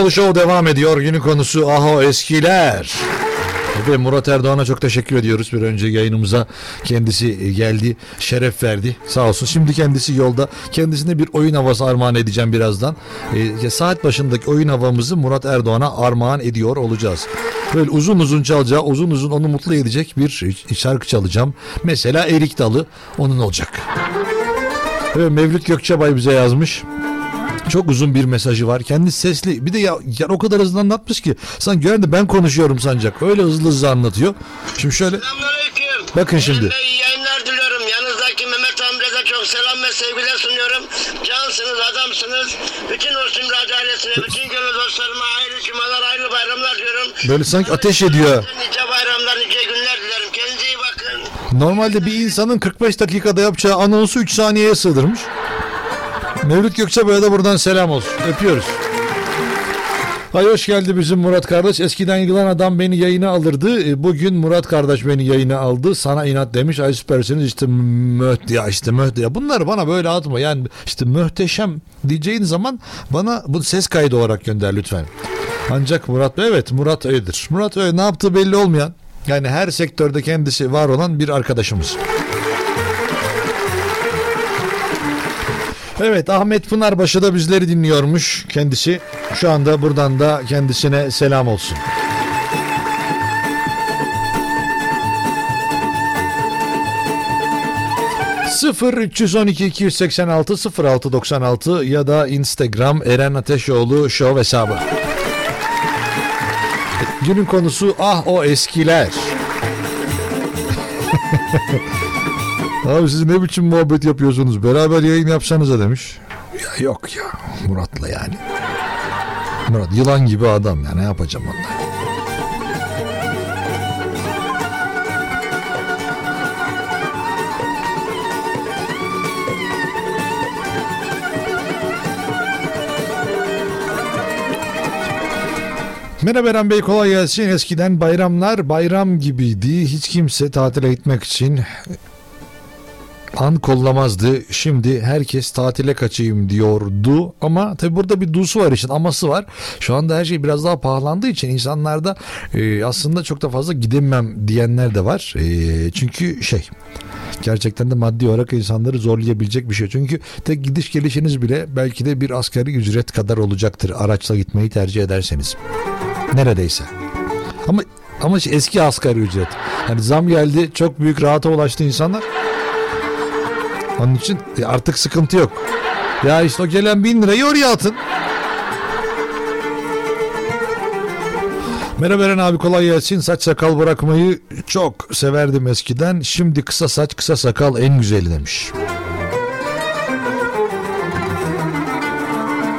Ateşoğlu Show devam ediyor. Günün konusu Aho Eskiler. Ve Murat Erdoğan'a çok teşekkür ediyoruz. Bir önce yayınımıza kendisi geldi, şeref verdi. Sağ olsun. Şimdi kendisi yolda. Kendisine bir oyun havası armağan edeceğim birazdan. Ee, saat başındaki oyun havamızı Murat Erdoğan'a armağan ediyor olacağız. Böyle uzun uzun çalacağı, uzun uzun onu mutlu edecek bir şarkı çalacağım. Mesela Erik Dalı onun olacak. Ve Mevlüt Gökçebay bize yazmış. Çok uzun bir mesajı var. Kendi sesli. Bir de ya, ya o kadar hızlı anlatmış ki. Sanki gören ben konuşuyorum sancak. Öyle hızlı hızlı anlatıyor. Şimdi şöyle. Bakın şimdi. Ben iyi yayınlar diliyorum. Yanınızdaki Mehmet Amre'de çok selam ve sevgiler sunuyorum. Cansınız, adamsınız. Bütün Ostim Radyo ailesine, bütün gönül dostlarıma hayırlı cumalar, hayırlı bayramlar diyorum. Böyle sanki ateş ediyor. Nice bayramlar, nice günler dilerim. Kendinize iyi bakın. Normalde bir insanın 45 dakikada yapacağı anonsu 3 saniyeye sığdırmış. Mevlüt Gökçebay'a da buradan selam olsun. Öpüyoruz. Hay hoş geldi bizim Murat kardeş. Eskiden yılan adam beni yayına alırdı. E, Bugün Murat kardeş beni yayına aldı. Sana inat demiş. Ay süpersiniz işte möht ya işte möht ya. Bunları bana böyle atma. Yani işte muhteşem diyeceğin zaman bana bu ses kaydı olarak gönder lütfen. Ancak Murat evet Murat öyledir. Murat öyle ne yaptığı belli olmayan yani her sektörde kendisi var olan bir arkadaşımız. Evet Ahmet Pınarbaşı da bizleri dinliyormuş kendisi. Şu anda buradan da kendisine selam olsun. Sıfır 312 286 0696 ya da Instagram Eren Ateşoğlu Show hesabı. Günün konusu ah o eskiler. Abi siz ne biçim muhabbet yapıyorsunuz? Beraber yayın yapsanıza demiş. Ya yok ya Murat'la yani. Murat yılan gibi adam ya ne yapacağım onunla. Merhaba Eren Bey kolay gelsin. Eskiden bayramlar bayram gibiydi. Hiç kimse tatile gitmek için an kollamazdı. Şimdi herkes tatile kaçayım diyordu. Ama tabi burada bir dusu var işin aması var. Şu anda her şey biraz daha pahalandığı için insanlarda e, aslında çok da fazla gidemem diyenler de var. E, çünkü şey gerçekten de maddi olarak insanları zorlayabilecek bir şey. Çünkü tek gidiş gelişiniz bile belki de bir asgari ücret kadar olacaktır araçla gitmeyi tercih ederseniz. Neredeyse. Ama ama eski asgari ücret. Hani zam geldi çok büyük rahata ulaştı insanlar. Onun için e, artık sıkıntı yok. Ya işte o gelen bin lirayı oraya atın. Merhaba Eren abi kolay gelsin. Saç sakal bırakmayı çok severdim eskiden. Şimdi kısa saç kısa sakal en güzeli demiş.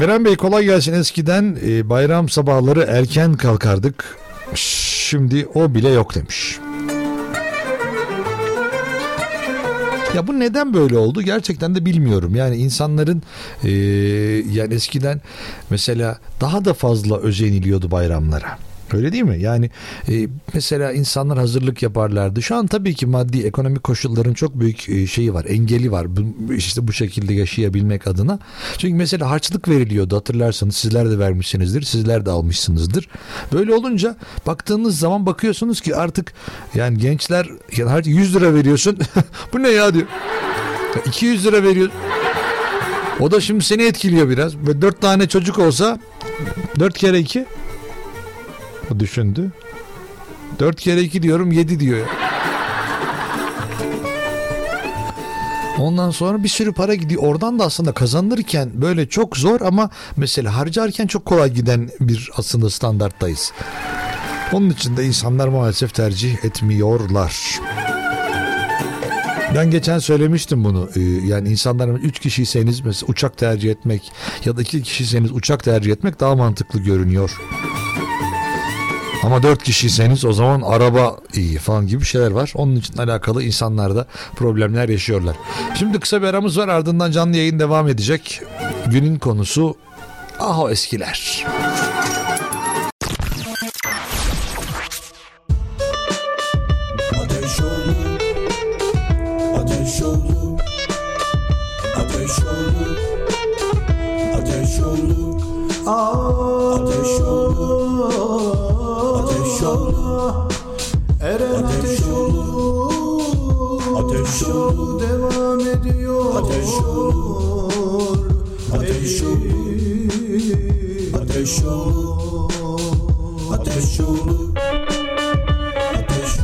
Eren Bey kolay gelsin. Eskiden e, bayram sabahları erken kalkardık. Şimdi o bile yok demiş. Ya bu neden böyle oldu gerçekten de bilmiyorum. Yani insanların e, yani eskiden mesela daha da fazla özeniliyordu bayramlara. Öyle değil mi? Yani e, mesela insanlar hazırlık yaparlardı. Şu an tabii ki maddi ekonomik koşulların çok büyük e, şeyi var, engeli var. Bu, işte bu şekilde yaşayabilmek adına. Çünkü mesela harçlık veriliyordu hatırlarsanız sizler de vermişsinizdir, sizler de almışsınızdır. Böyle olunca baktığınız zaman bakıyorsunuz ki artık yani gençler yani harç 100 lira veriyorsun. bu ne ya diyor. Ya 200 lira veriyor. O da şimdi seni etkiliyor biraz. Böyle 4 tane çocuk olsa 4 kere 2 o düşündü. 4 kere 2 diyorum 7 diyor. Ondan sonra bir sürü para gidiyor. Oradan da aslında kazanırken böyle çok zor ama mesela harcarken çok kolay giden bir aslında standarttayız. Onun için de insanlar maalesef tercih etmiyorlar. Ben geçen söylemiştim bunu. Ee, yani insanların 3 kişiyseniz mesela uçak tercih etmek ya da 2 kişiyseniz uçak tercih etmek daha mantıklı görünüyor. Ama 4 kişiyseniz o zaman araba iyi falan gibi şeyler var. Onun için alakalı insanlarda problemler yaşıyorlar. Şimdi kısa bir aramız var ardından canlı yayın devam edecek. Günün konusu Aho eskiler. Ateş Ateş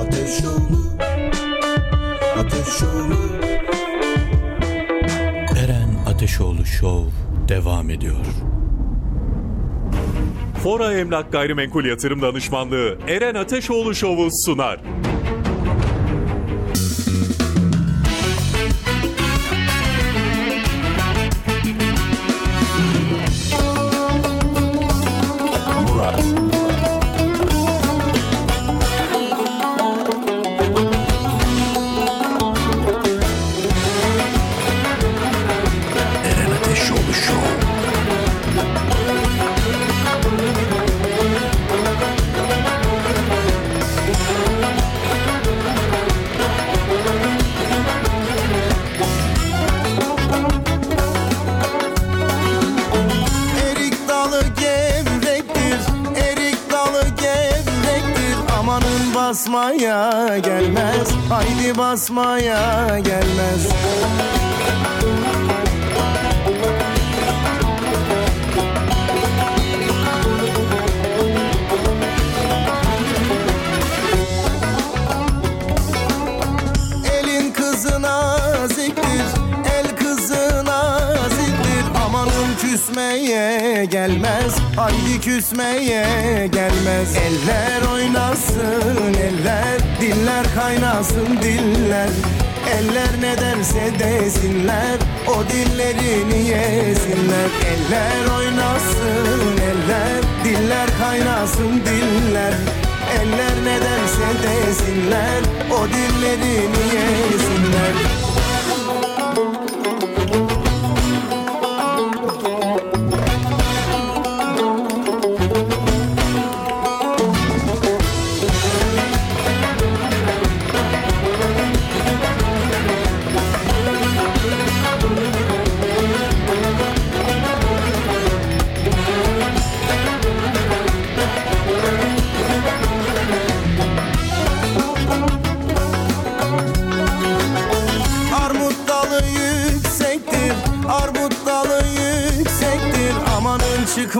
Ateş Ateş Eren Ateşoğlu Show devam ediyor. Fora Emlak Gayrimenkul Yatırım Danışmanlığı Eren Ateşoğlu Show'u sunar. Basmaya gelmez. Elin kızı naziktir El kızı naziktir Amanın küsmeye gelmez Haydi küsmeye gelmez. Eller oynasın eller Diller kaynasın diller. Eller ne derse desinler O dillerini yesinler. Eller oynasın eller Diller kaynasın diller. Eller ne derse desinler O dillerini yesinler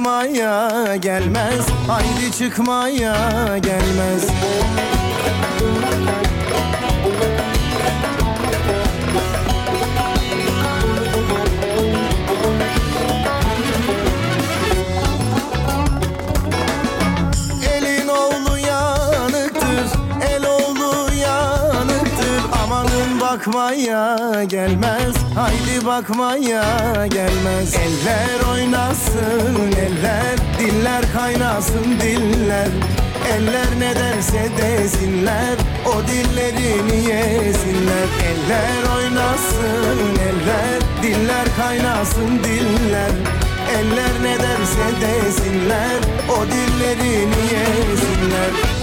çıkmaya gelmez. Haydi çıkmaya gelmez bakmaya gelmez. Haydi bakmaya gelmez. Eller oynasın eller Diller kaynasın diller. Eller ne derse desinler O dillerini yesinler. Eller oynasın eller Diller kaynasın diller. Eller ne derse desinler O dillerini yesinler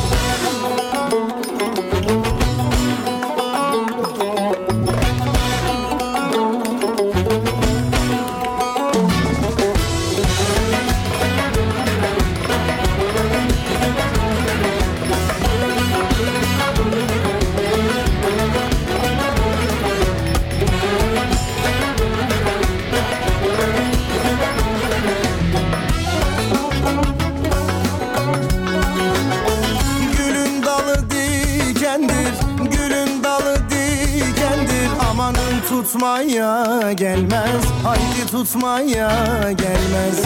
tutmaya gelmez. Haydi tutmaya gelmez.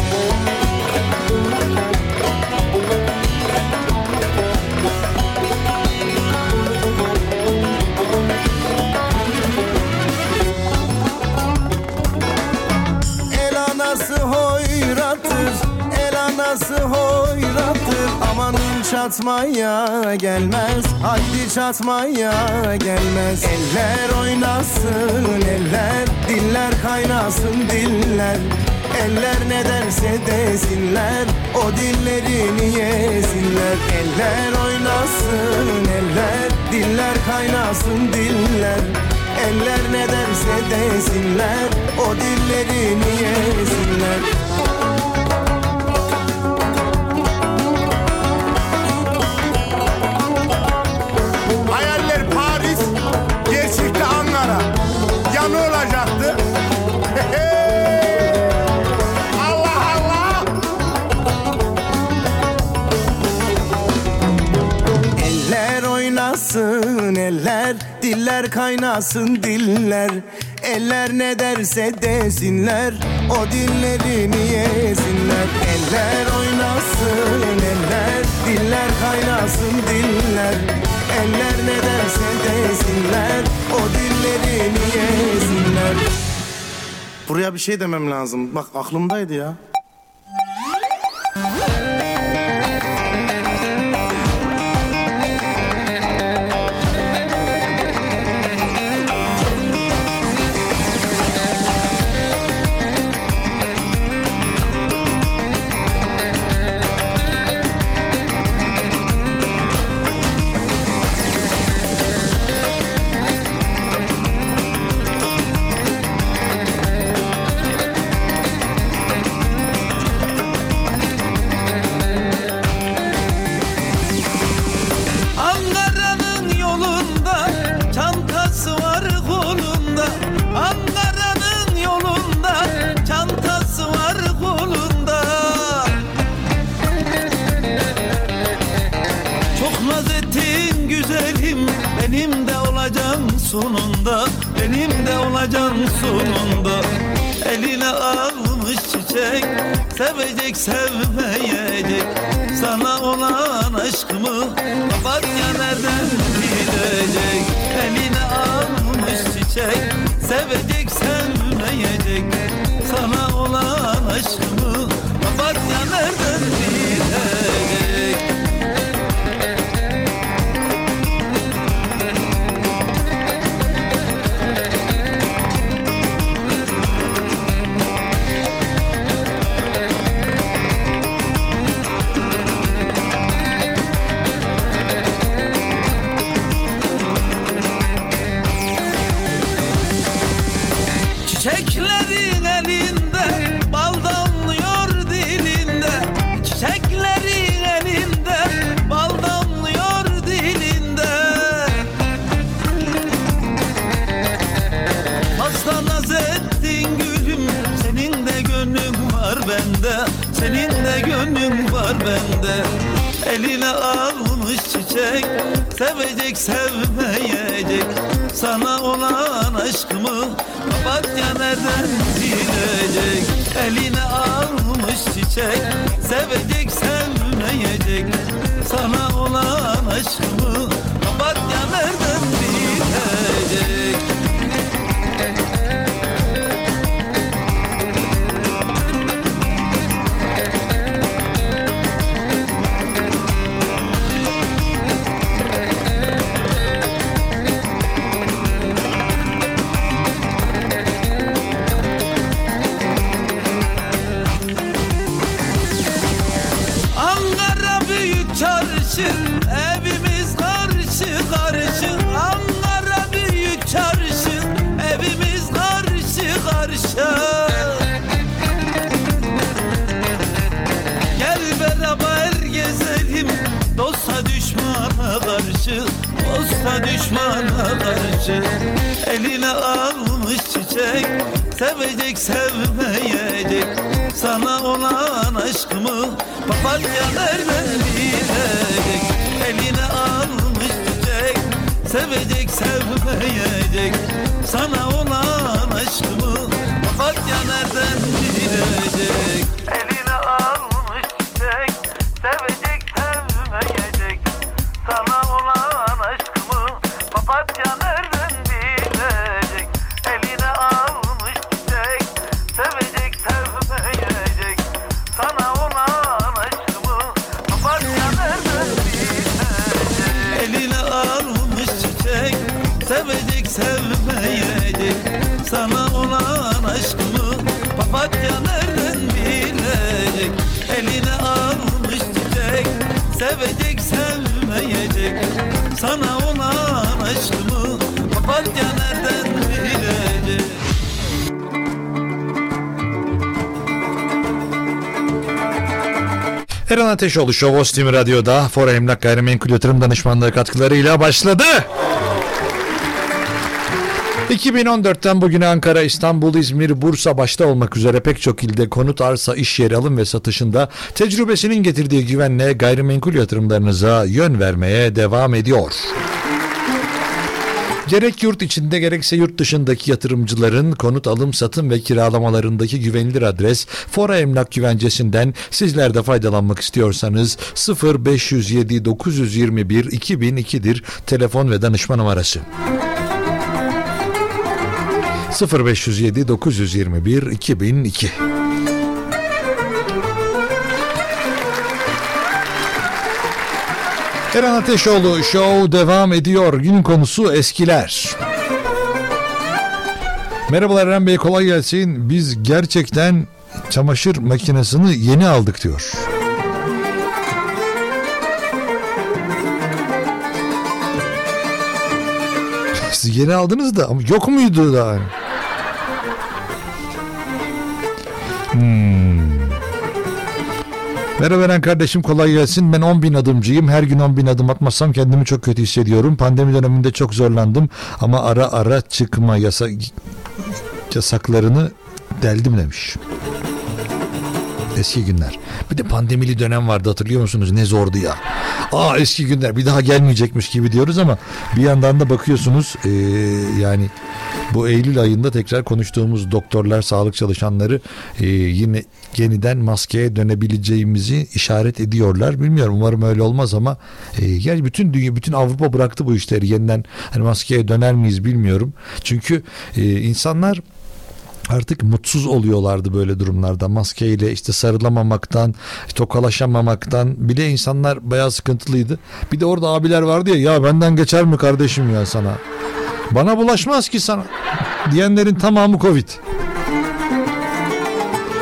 El anası hoyrattır El anası hoyrattır çatmaya gelmez. Haydi çatmaya gelmez. Eller oynasın eller Diller kaynasın diller. Eller ne derse desinler O dillerini yesinler. Eller oynasın eller Diller kaynasın diller. Eller ne derse desinler O dillerini yesinler oynasın eller Diller kaynasın diller. Eller ne derse desinler. O dillerini yesinler. Eller oynasın eller. Diller kaynasın diller. Eller ne derse desinler. O dillerini yesinler. Buraya bir şey demem lazım. Bak aklımdaydı ya. Nereden bilecek Eline almış çiçek Sevecek sevmeyecek. Sana olan aşkımı Papatya nereden bilecek Eren Ateşoğlu Show Ostim Radyo'da Fora Emlak Gayrimenkul Yatırım Danışmanlığı katkılarıyla başladı. 2014'ten bugüne Ankara, İstanbul, İzmir, Bursa başta olmak üzere pek çok ilde konut, arsa, iş yeri alım ve satışında tecrübesinin getirdiği güvenle gayrimenkul yatırımlarınıza yön vermeye devam ediyor. Gerek yurt içinde gerekse yurt dışındaki yatırımcıların konut alım, satım ve kiralamalarındaki güvenilir adres Fora Emlak Güvencesi'nden sizler de faydalanmak istiyorsanız 0507 921 2002'dir telefon ve danışma numarası. 0507 921 2002 Eren Ateşoğlu Show devam ediyor. Gün konusu eskiler. Merhabalar Eren Bey kolay gelsin. Biz gerçekten çamaşır makinesini yeni aldık diyor. Siz yeni aldınız da ama yok muydu daha? Hmm. Merhaba kardeşim kolay gelsin. Ben 10 bin adımcıyım. Her gün 10 bin adım atmazsam kendimi çok kötü hissediyorum. Pandemi döneminde çok zorlandım. Ama ara ara çıkma yasa yasaklarını deldim demiş. Eski günler. Bir de pandemili dönem vardı hatırlıyor musunuz? Ne zordu ya. Aa eski günler bir daha gelmeyecekmiş gibi diyoruz ama bir yandan da bakıyorsunuz ee, yani bu Eylül ayında tekrar konuştuğumuz doktorlar, sağlık çalışanları ee, yine yeniden maskeye dönebileceğimizi işaret ediyorlar. Bilmiyorum umarım öyle olmaz ama e, yani bütün dünya, bütün Avrupa bıraktı bu işleri. Yeniden hani maskeye döner miyiz bilmiyorum. Çünkü e, insanlar artık mutsuz oluyorlardı böyle durumlarda. Maskeyle işte sarılamamaktan tokalaşamamaktan bile insanlar bayağı sıkıntılıydı. Bir de orada abiler vardı ya ya benden geçer mi kardeşim ya sana? Bana bulaşmaz ki sana. diyenlerin tamamı covid.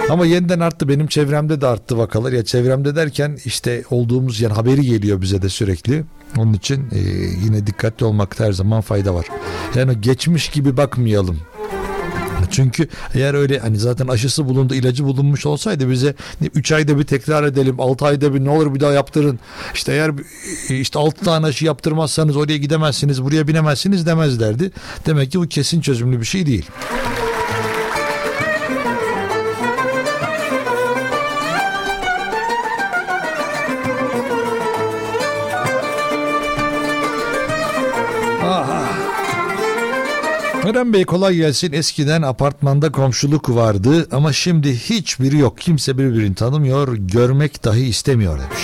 Ama yeniden arttı. Benim çevremde de arttı vakalar. Ya çevremde derken işte olduğumuz yani haberi geliyor bize de sürekli. Onun için e, yine dikkatli olmakta her zaman fayda var. Yani geçmiş gibi bakmayalım çünkü eğer öyle hani zaten aşısı bulundu, ilacı bulunmuş olsaydı bize 3 ayda bir tekrar edelim, 6 ayda bir ne olur bir daha yaptırın. İşte eğer işte 6 tane aşı yaptırmazsanız oraya gidemezsiniz, buraya binemezsiniz demezlerdi. Demek ki bu kesin çözümlü bir şey değil. Eren Bey kolay gelsin. Eskiden apartmanda komşuluk vardı ama şimdi hiçbiri yok. Kimse birbirini tanımıyor, görmek dahi istemiyor demiş.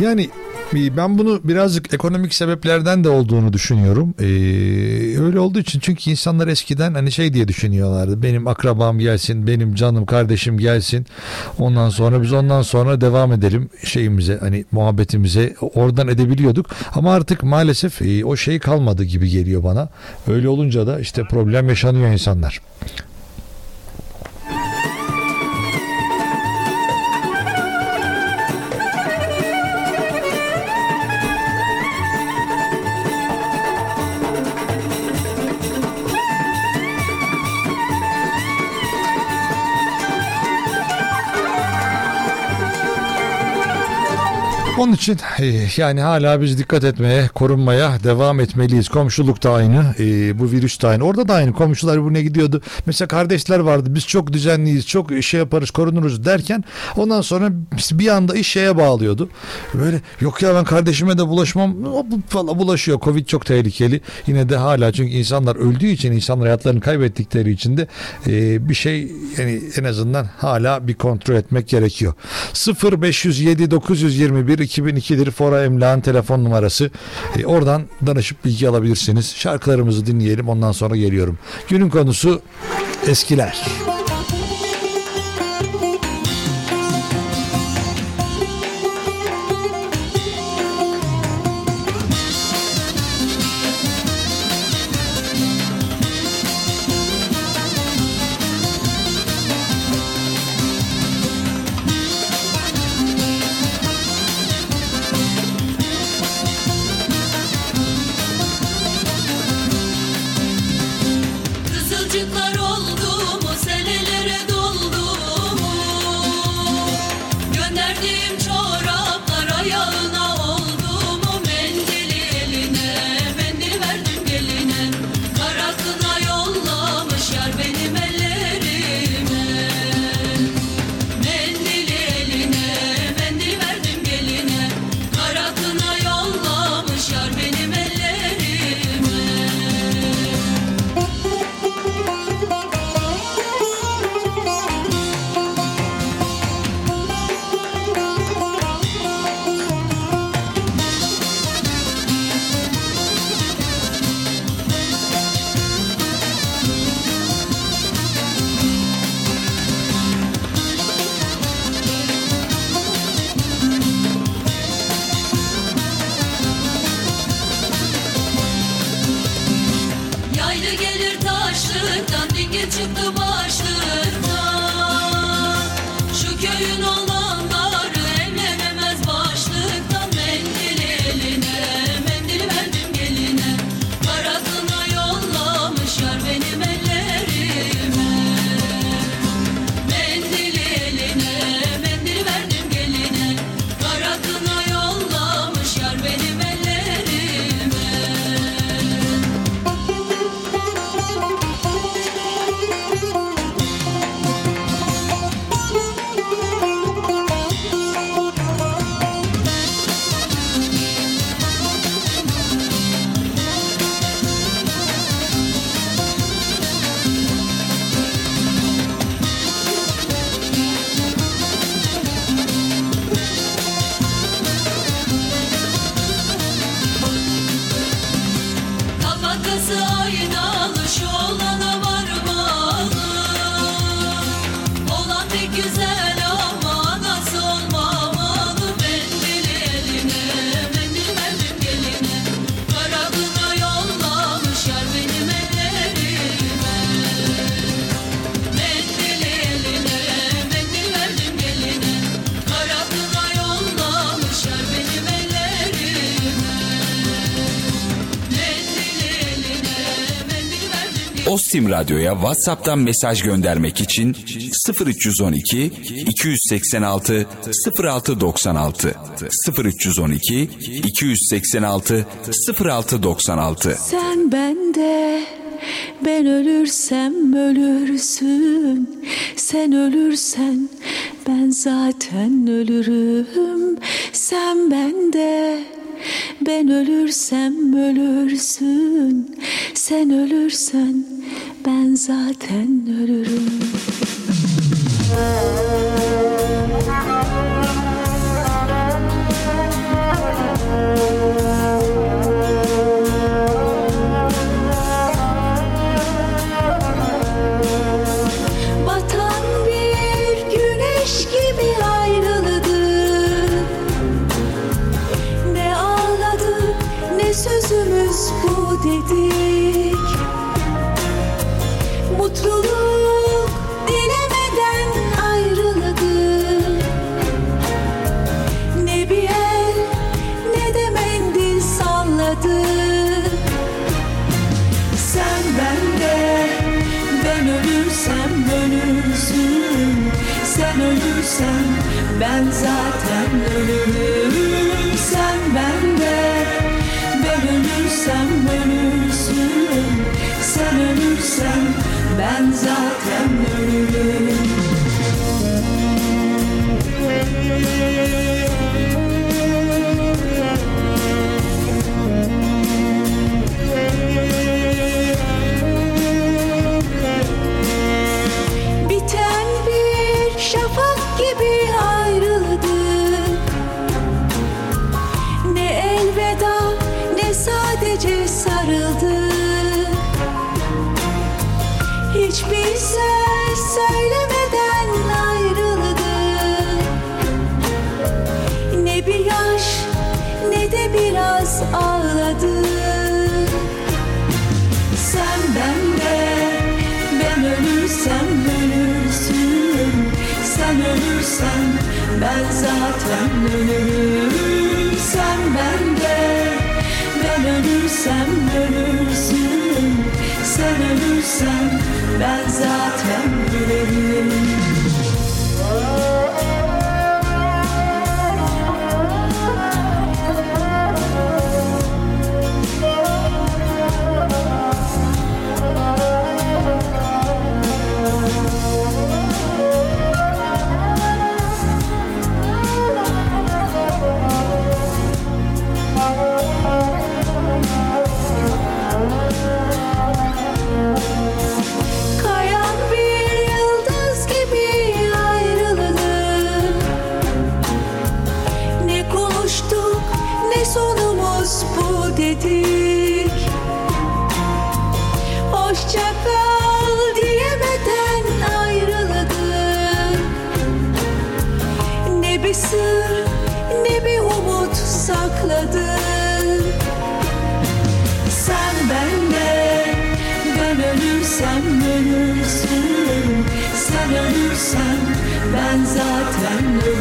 Yani ben bunu birazcık ekonomik sebeplerden de olduğunu düşünüyorum. Ee, öyle olduğu için çünkü insanlar eskiden hani şey diye düşünüyorlardı. Benim akrabam gelsin, benim canım kardeşim gelsin. Ondan sonra biz ondan sonra devam edelim şeyimize hani muhabbetimize oradan edebiliyorduk. Ama artık maalesef e, o şey kalmadı gibi geliyor bana. Öyle olunca da işte problem yaşanıyor insanlar. İçin e, yani hala biz dikkat etmeye, korunmaya devam etmeliyiz. Komşuluk da aynı, e, bu virüs de aynı. Orada da aynı. Komşular birbirine gidiyordu. Mesela kardeşler vardı. Biz çok düzenliyiz, çok şey yaparız, korunuruz derken ondan sonra bir anda iş şeye bağlıyordu. Böyle yok ya ben kardeşime de bulaşmam. O falan bulaşıyor. Covid çok tehlikeli. Yine de hala çünkü insanlar öldüğü için, insanlar hayatlarını kaybettikleri için de e, bir şey yani en azından hala bir kontrol etmek gerekiyor. 0 507 921 2002'dir Fora Emlak'ın telefon numarası. E, oradan danışıp bilgi alabilirsiniz. Şarkılarımızı dinleyelim ondan sonra geliyorum. Günün konusu eskiler. Kızılcıklar Ostim Radyo'ya WhatsApp'tan mesaj göndermek için 0312 286 0696 0312 286 0696 Sen bende ben ölürsem ölürsün. Sen ölürsen ben zaten ölürüm. Sen bende ben ölürsem ölürsün ölürsem ölürsün Sen ölürsen ben zaten ölürüm ölürsen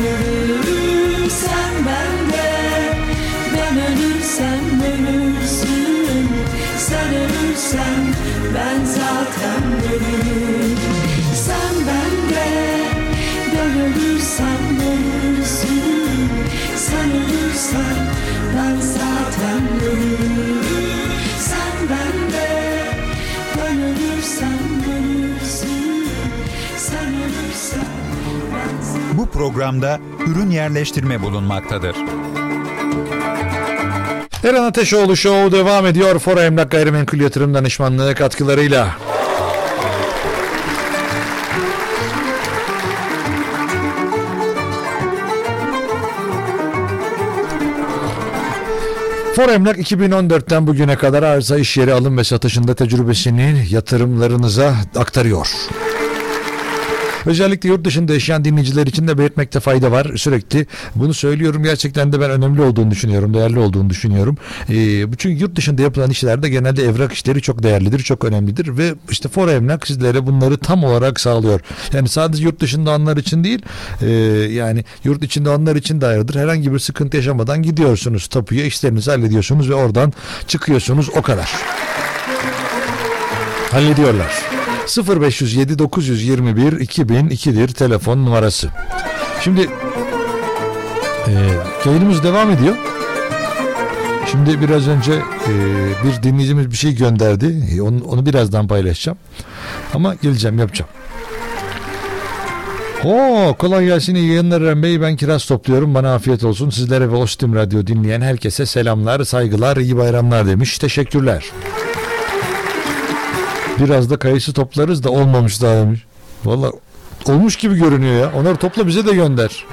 zaten programda ürün yerleştirme bulunmaktadır. Eren Ateşoğlu Show devam ediyor. Fora Emlak Gayrimenkul Yatırım Danışmanlığı katkılarıyla. For Emlak 2014'ten bugüne kadar arsa iş yeri alım ve satışında tecrübesini yatırımlarınıza aktarıyor. Özellikle yurt dışında yaşayan dinleyiciler için de belirtmekte fayda var. Sürekli bunu söylüyorum. Gerçekten de ben önemli olduğunu düşünüyorum. Değerli olduğunu düşünüyorum. Ee, çünkü yurt dışında yapılan işlerde genelde evrak işleri çok değerlidir. Çok önemlidir. Ve işte For Emlak sizlere bunları tam olarak sağlıyor. Yani sadece yurt dışında anlar için değil. e, yani yurt içinde anlar için de ayrıdır. Herhangi bir sıkıntı yaşamadan gidiyorsunuz tapuya. işlerinizi hallediyorsunuz ve oradan çıkıyorsunuz. O kadar. Hallediyorlar. 0507 921 2002'dir telefon numarası. Şimdi e, yayınımız devam ediyor. Şimdi biraz önce e, bir dinleyicimiz bir şey gönderdi. E, onu, onu birazdan paylaşacağım. Ama geleceğim yapacağım. Oo kolay gelsin iyi yayınlar Eren Bey. Ben kiraz topluyorum. Bana afiyet olsun. Sizlere ve Ostim Radyo dinleyen herkese selamlar, saygılar, iyi bayramlar demiş. Teşekkürler. Biraz da kayısı toplarız da olmamış daha demiş. Valla olmuş gibi görünüyor ya. Onları topla bize de gönder.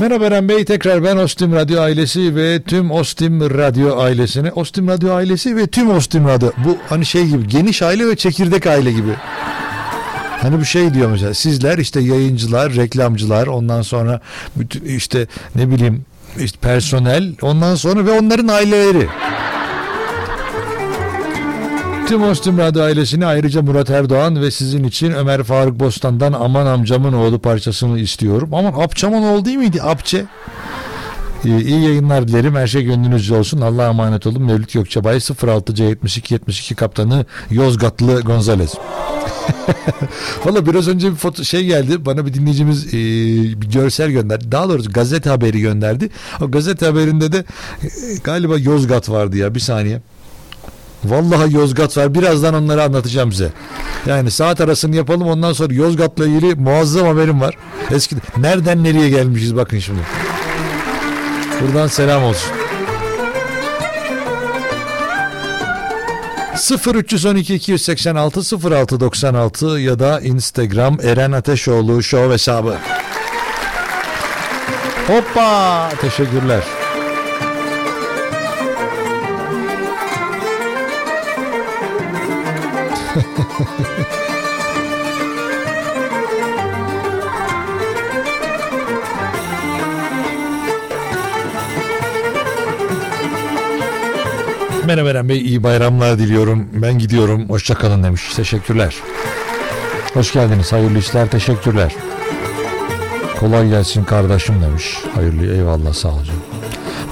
Merhaba Eren Bey tekrar ben Ostim Radyo ailesi ve tüm Ostim Radyo ailesine Ostim Radyo ailesi ve tüm Ostim Radyo bu hani şey gibi geniş aile ve çekirdek aile gibi Hani bir şey diyor mesela sizler işte yayıncılar, reklamcılar ondan sonra bütün işte ne bileyim işte personel ondan sonra ve onların aileleri. Tüm Ostim Radyo ailesine ayrıca Murat Erdoğan ve sizin için Ömer Faruk Bostan'dan Aman Amcamın Oğlu parçasını istiyorum. Aman Apçamın oğlu değil miydi? Apçe. Ee, iyi yayınlar dilerim. Her şey gönlünüzce olsun. Allah'a emanet olun. Mevlüt Gökçebay 06C 72 72 kaptanı Yozgatlı Gonzales. Valla biraz önce bir foto şey geldi. Bana bir dinleyicimiz e, bir görsel gönderdi. Daha doğrusu gazete haberi gönderdi. O gazete haberinde de e, galiba Yozgat vardı ya. Bir saniye. Vallahi Yozgat var. Birazdan onları anlatacağım size. Yani saat arasını yapalım ondan sonra Yozgat'la ilgili muazzam haberim var. Eski nereden nereye gelmişiz bakın şimdi. Buradan selam olsun. 0312 286 0696 ya da Instagram Eren Ateşoğlu Show hesabı. Hoppa! Teşekkürler. Merhaba Eren Bey iyi bayramlar diliyorum. Ben gidiyorum. Hoşçakalın demiş. Teşekkürler. Hoş geldiniz. Hayırlı işler. Teşekkürler. Kolay gelsin kardeşim demiş. Hayırlı eyvallah sağ olun.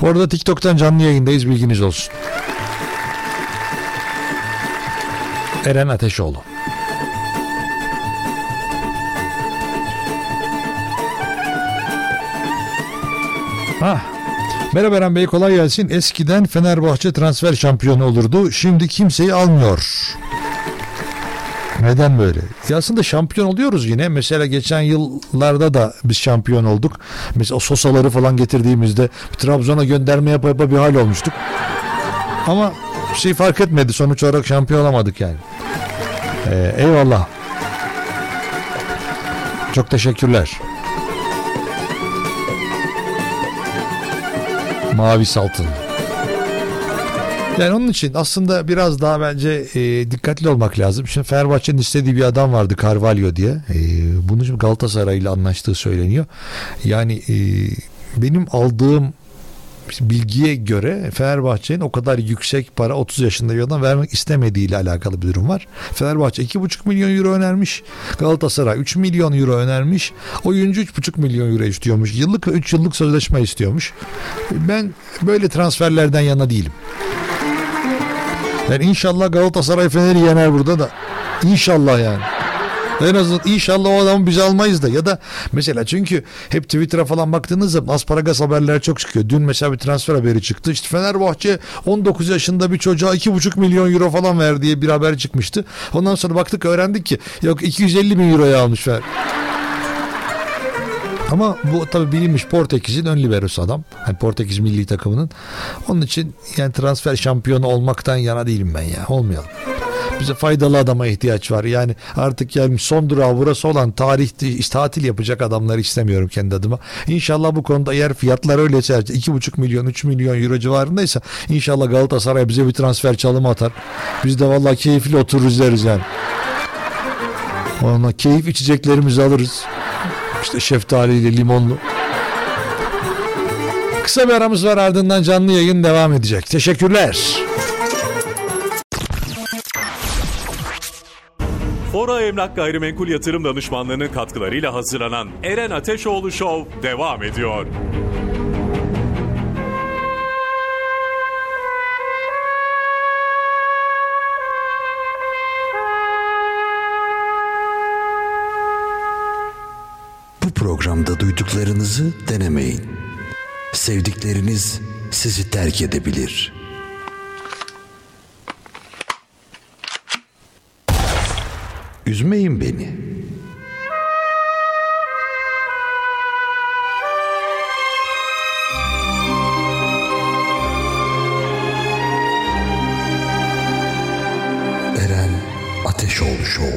Bu arada TikTok'tan canlı yayındayız bilginiz olsun. Eren Ateşoğlu. Ah. Merhaba Eren Bey kolay gelsin. Eskiden Fenerbahçe transfer şampiyonu olurdu. Şimdi kimseyi almıyor. Neden böyle? Ya aslında şampiyon oluyoruz yine. Mesela geçen yıllarda da biz şampiyon olduk. Mesela Sosaları falan getirdiğimizde Trabzon'a gönderme yapa yapa bir hal olmuştuk. Ama bir şey fark etmedi. Sonuç olarak şampiyon olamadık yani. Ee, eyvallah. Çok teşekkürler. Mavi saltın. Yani onun için aslında biraz daha bence e, dikkatli olmak lazım. Şimdi Fenerbahçe'nin istediği bir adam vardı Carvalho diye. E, bunu şimdi Galatasaray ile anlaştığı söyleniyor. Yani e, benim aldığım bilgiye göre Fenerbahçe'nin o kadar yüksek para 30 yaşında bir adam vermek istemediği ile alakalı bir durum var. Fenerbahçe 2,5 milyon euro önermiş. Galatasaray 3 milyon euro önermiş. Oyuncu 3,5 milyon euro istiyormuş. Yıllık ve 3 yıllık sözleşme istiyormuş. Ben böyle transferlerden yana değilim. Yani inşallah Galatasaray Fener'i yener burada da. İnşallah yani. En azından inşallah o adamı biz almayız da ya da mesela çünkü hep Twitter'a falan baktığınız zaman asparagas haberler çok çıkıyor. Dün mesela bir transfer haberi çıktı. İşte Fenerbahçe 19 yaşında bir çocuğa 2,5 milyon euro falan ver diye bir haber çıkmıştı. Ondan sonra baktık öğrendik ki yok 250 bin euroya almış Fener. Ama bu tabi bilinmiş Portekiz'in ön liberosu adam. Hani Portekiz milli takımının. Onun için yani transfer şampiyonu olmaktan yana değilim ben ya. Olmayalım bize faydalı adama ihtiyaç var. Yani artık yani son durağı burası olan tarih tatil yapacak adamları istemiyorum kendi adıma. İnşallah bu konuda eğer fiyatlar öyleyse 2,5 milyon 3 milyon euro civarındaysa inşallah Galatasaray bize bir transfer çalımı atar. Biz de vallahi keyifli oturur izleriz yani. Ona keyif içeceklerimizi alırız. İşte şeftaliyle limonlu. Kısa bir aramız var ardından canlı yayın devam edecek. Teşekkürler. Fora Emlak Gayrimenkul Yatırım Danışmanlığı'nın katkılarıyla hazırlanan Eren Ateşoğlu Show devam ediyor. Bu programda duyduklarınızı denemeyin. Sevdikleriniz sizi terk edebilir. Üzmeyin beni. Eren Ateşoğlu Show.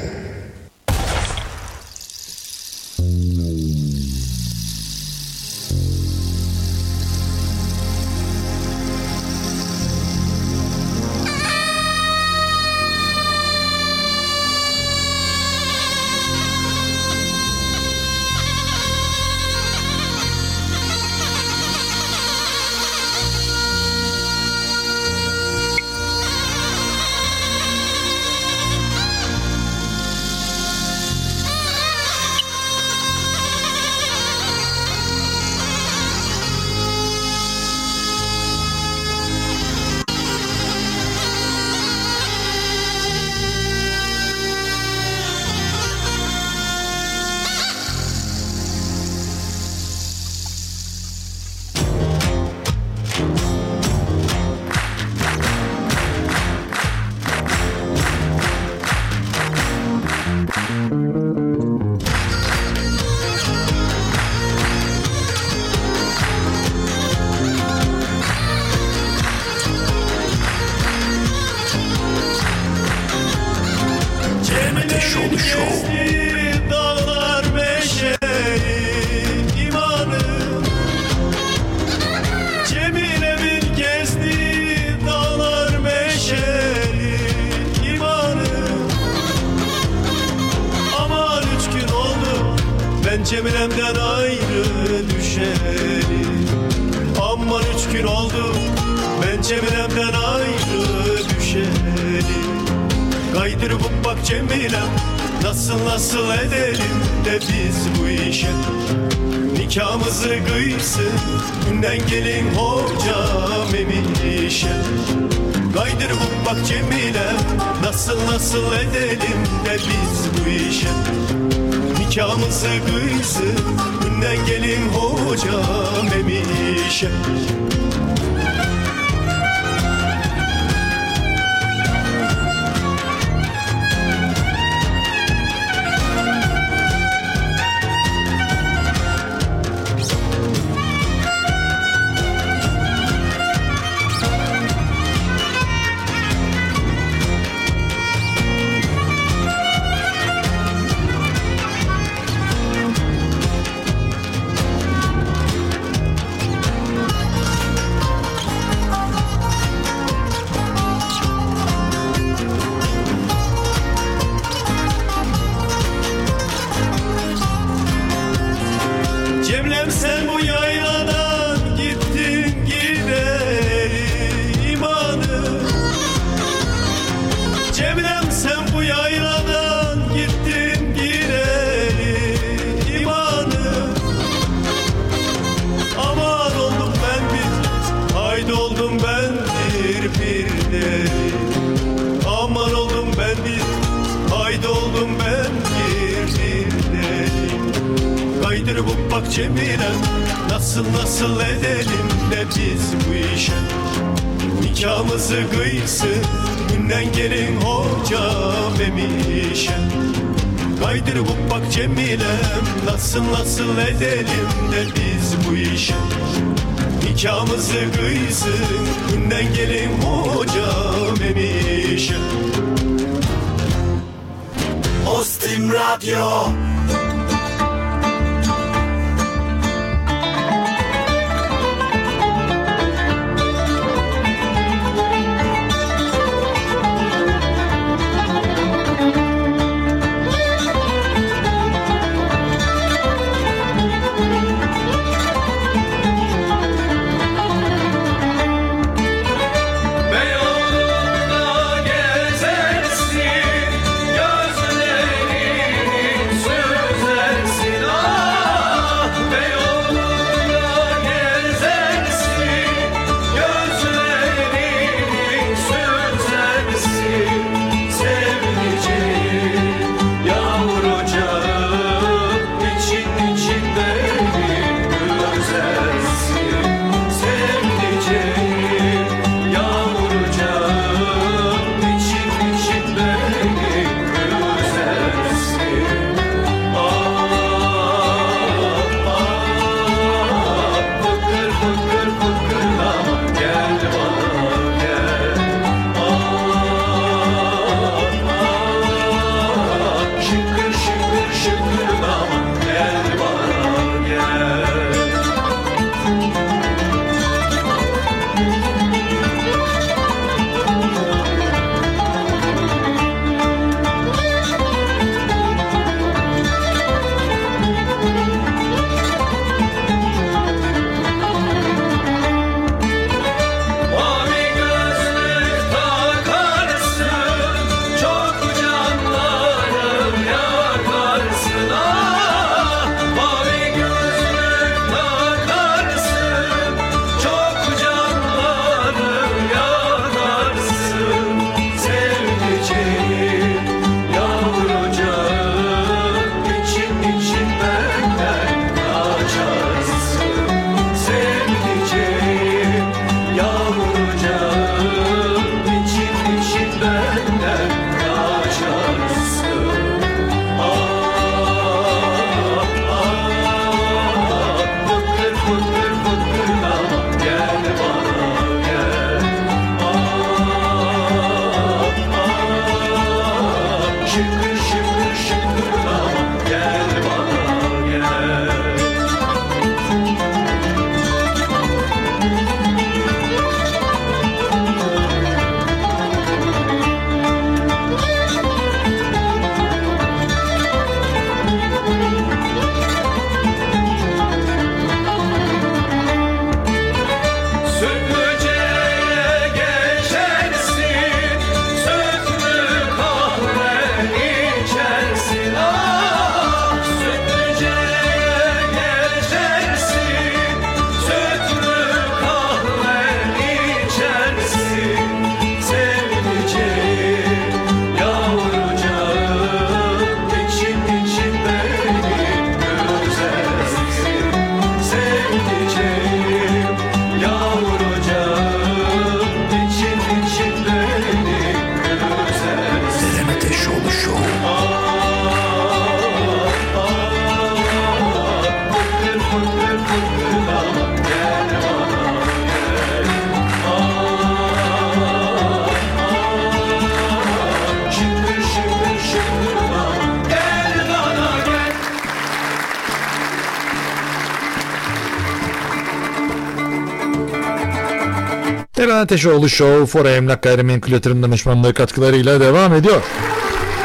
Ateşoğlu Show, Fora Emlak Gayrimenkul Yatırım Danışmanlığı katkılarıyla devam ediyor.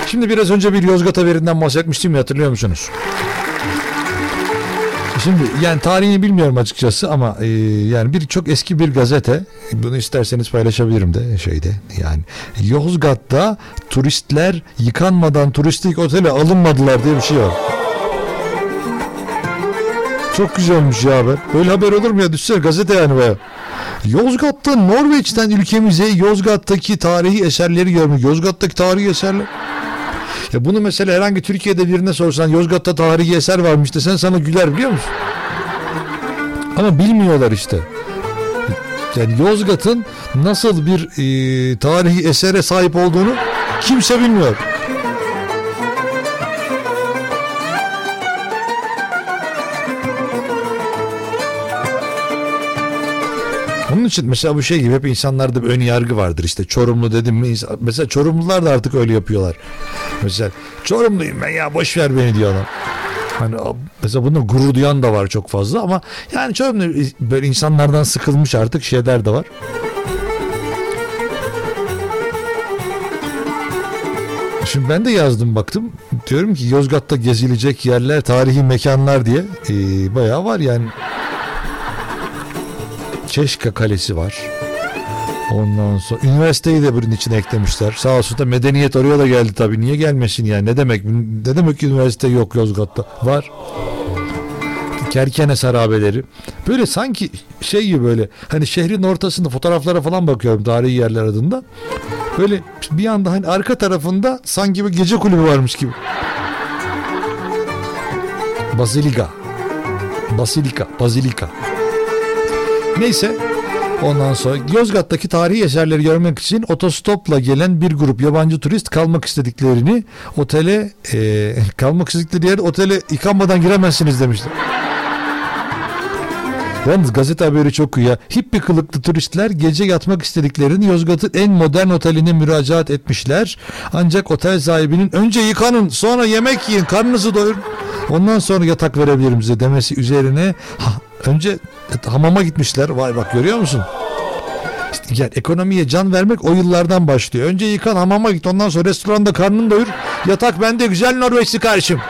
Şimdi biraz önce bir Yozgat haberinden bahsetmiştim ya hatırlıyor musunuz? Şimdi yani tarihini bilmiyorum açıkçası ama e, yani bir çok eski bir gazete bunu isterseniz paylaşabilirim de şeyde yani Yozgat'ta turistler yıkanmadan turistik otele alınmadılar diye bir şey var. Çok güzelmiş ya haber. Böyle haber olur mu ya? Düşsene gazete yani baya. Yozgat'ta Norveç'ten ülkemize Yozgat'taki tarihi eserleri görmek. Yozgat'taki tarihi eserler. Ya bunu mesela herhangi Türkiye'de birine sorsan Yozgat'ta tarihi eser varmış desen sana güler biliyor musun? Ama bilmiyorlar işte. Yani Yozgat'ın nasıl bir e, tarihi esere sahip olduğunu kimse bilmiyor. İçin mesela bu şey gibi hep insanlarda bir ön yargı vardır işte Çorumlu dedim mi mesela Çorumlular da artık öyle yapıyorlar. Mesela Çorumluyum ben ya boş ver beni diyorlar. Hani mesela bunu gurur duyan da var çok fazla ama yani Çorumlu böyle insanlardan sıkılmış artık şeyler de var. Şimdi ben de yazdım baktım. Diyorum ki Yozgat'ta gezilecek yerler, tarihi mekanlar diye ee, bayağı var yani. Çeşka Kalesi var. Ondan sonra üniversiteyi de bunun içine eklemişler. Sağ olsun da medeniyet oraya da geldi tabii. Niye gelmesin yani? Ne demek? Ne demek ki üniversite yok Yozgat'ta? Var. Kerkene harabeleri. Böyle sanki şey gibi böyle hani şehrin ortasında fotoğraflara falan bakıyorum tarihi yerler adında. Böyle bir anda hani arka tarafında sanki bir gece kulübü varmış gibi. Bazilika. Basilika. Bazilika. Neyse ondan sonra Yozgat'taki tarihi eserleri görmek için otostopla gelen bir grup yabancı turist kalmak istediklerini otele e, kalmak istedikleri yer otele yıkanmadan giremezsiniz demişler. Yalnız gazete haberi çok iyi ya. Hippi kılıklı turistler gece yatmak istediklerini Yozgat'ın en modern oteline müracaat etmişler. Ancak otel sahibinin önce yıkanın sonra yemek yiyin karnınızı doyurun. Ondan sonra yatak verebilirim size demesi üzerine önce hamama gitmişler. Vay bak görüyor musun? İşte yani ekonomiye can vermek o yıllardan başlıyor. Önce yıkan hamama git ondan sonra restoranda karnını doyur. Yatak bende güzel Norveçli kardeşim.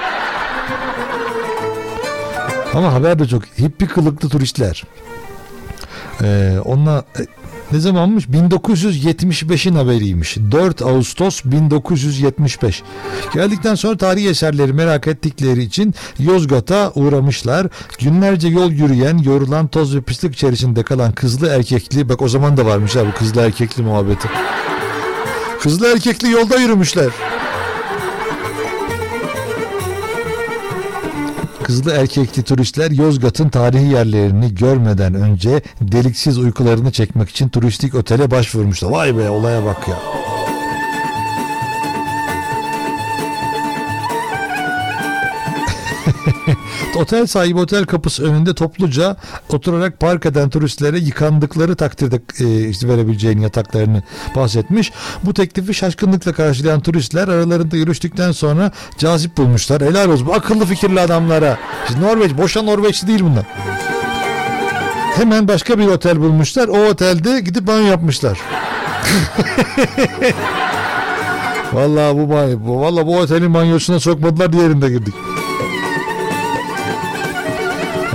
Ama haber de çok hippi kılıklı turistler. Ee, onunla ne zamanmış? 1975'in haberiymiş. 4 Ağustos 1975. Geldikten sonra tarihi eserleri merak ettikleri için Yozgat'a uğramışlar. Günlerce yol yürüyen, yorulan toz ve pislik içerisinde kalan kızlı erkekli, bak o zaman da varmış abi kızlı erkekli muhabbeti. Kızlı erkekli yolda yürümüşler. Kızlı erkekli turistler Yozgat'ın tarihi yerlerini görmeden önce deliksiz uykularını çekmek için turistik otele başvurmuşlar. Vay be olaya bak ya. Otel sahibi otel kapısı önünde topluca oturarak park eden turistlere yıkandıkları takdirde e, işte verebileceğin yataklarını bahsetmiş. Bu teklifi şaşkınlıkla karşılayan turistler aralarında görüştükten sonra cazip bulmuşlar. Helal olsun bu akıllı fikirli adamlara. İşte Norveç boşa Norveçli değil bunlar. Hemen başka bir otel bulmuşlar. O otelde gidip banyo yapmışlar. Vallahi bu banyo, vallahi bu otelin banyosuna sokmadılar diğerinde girdik.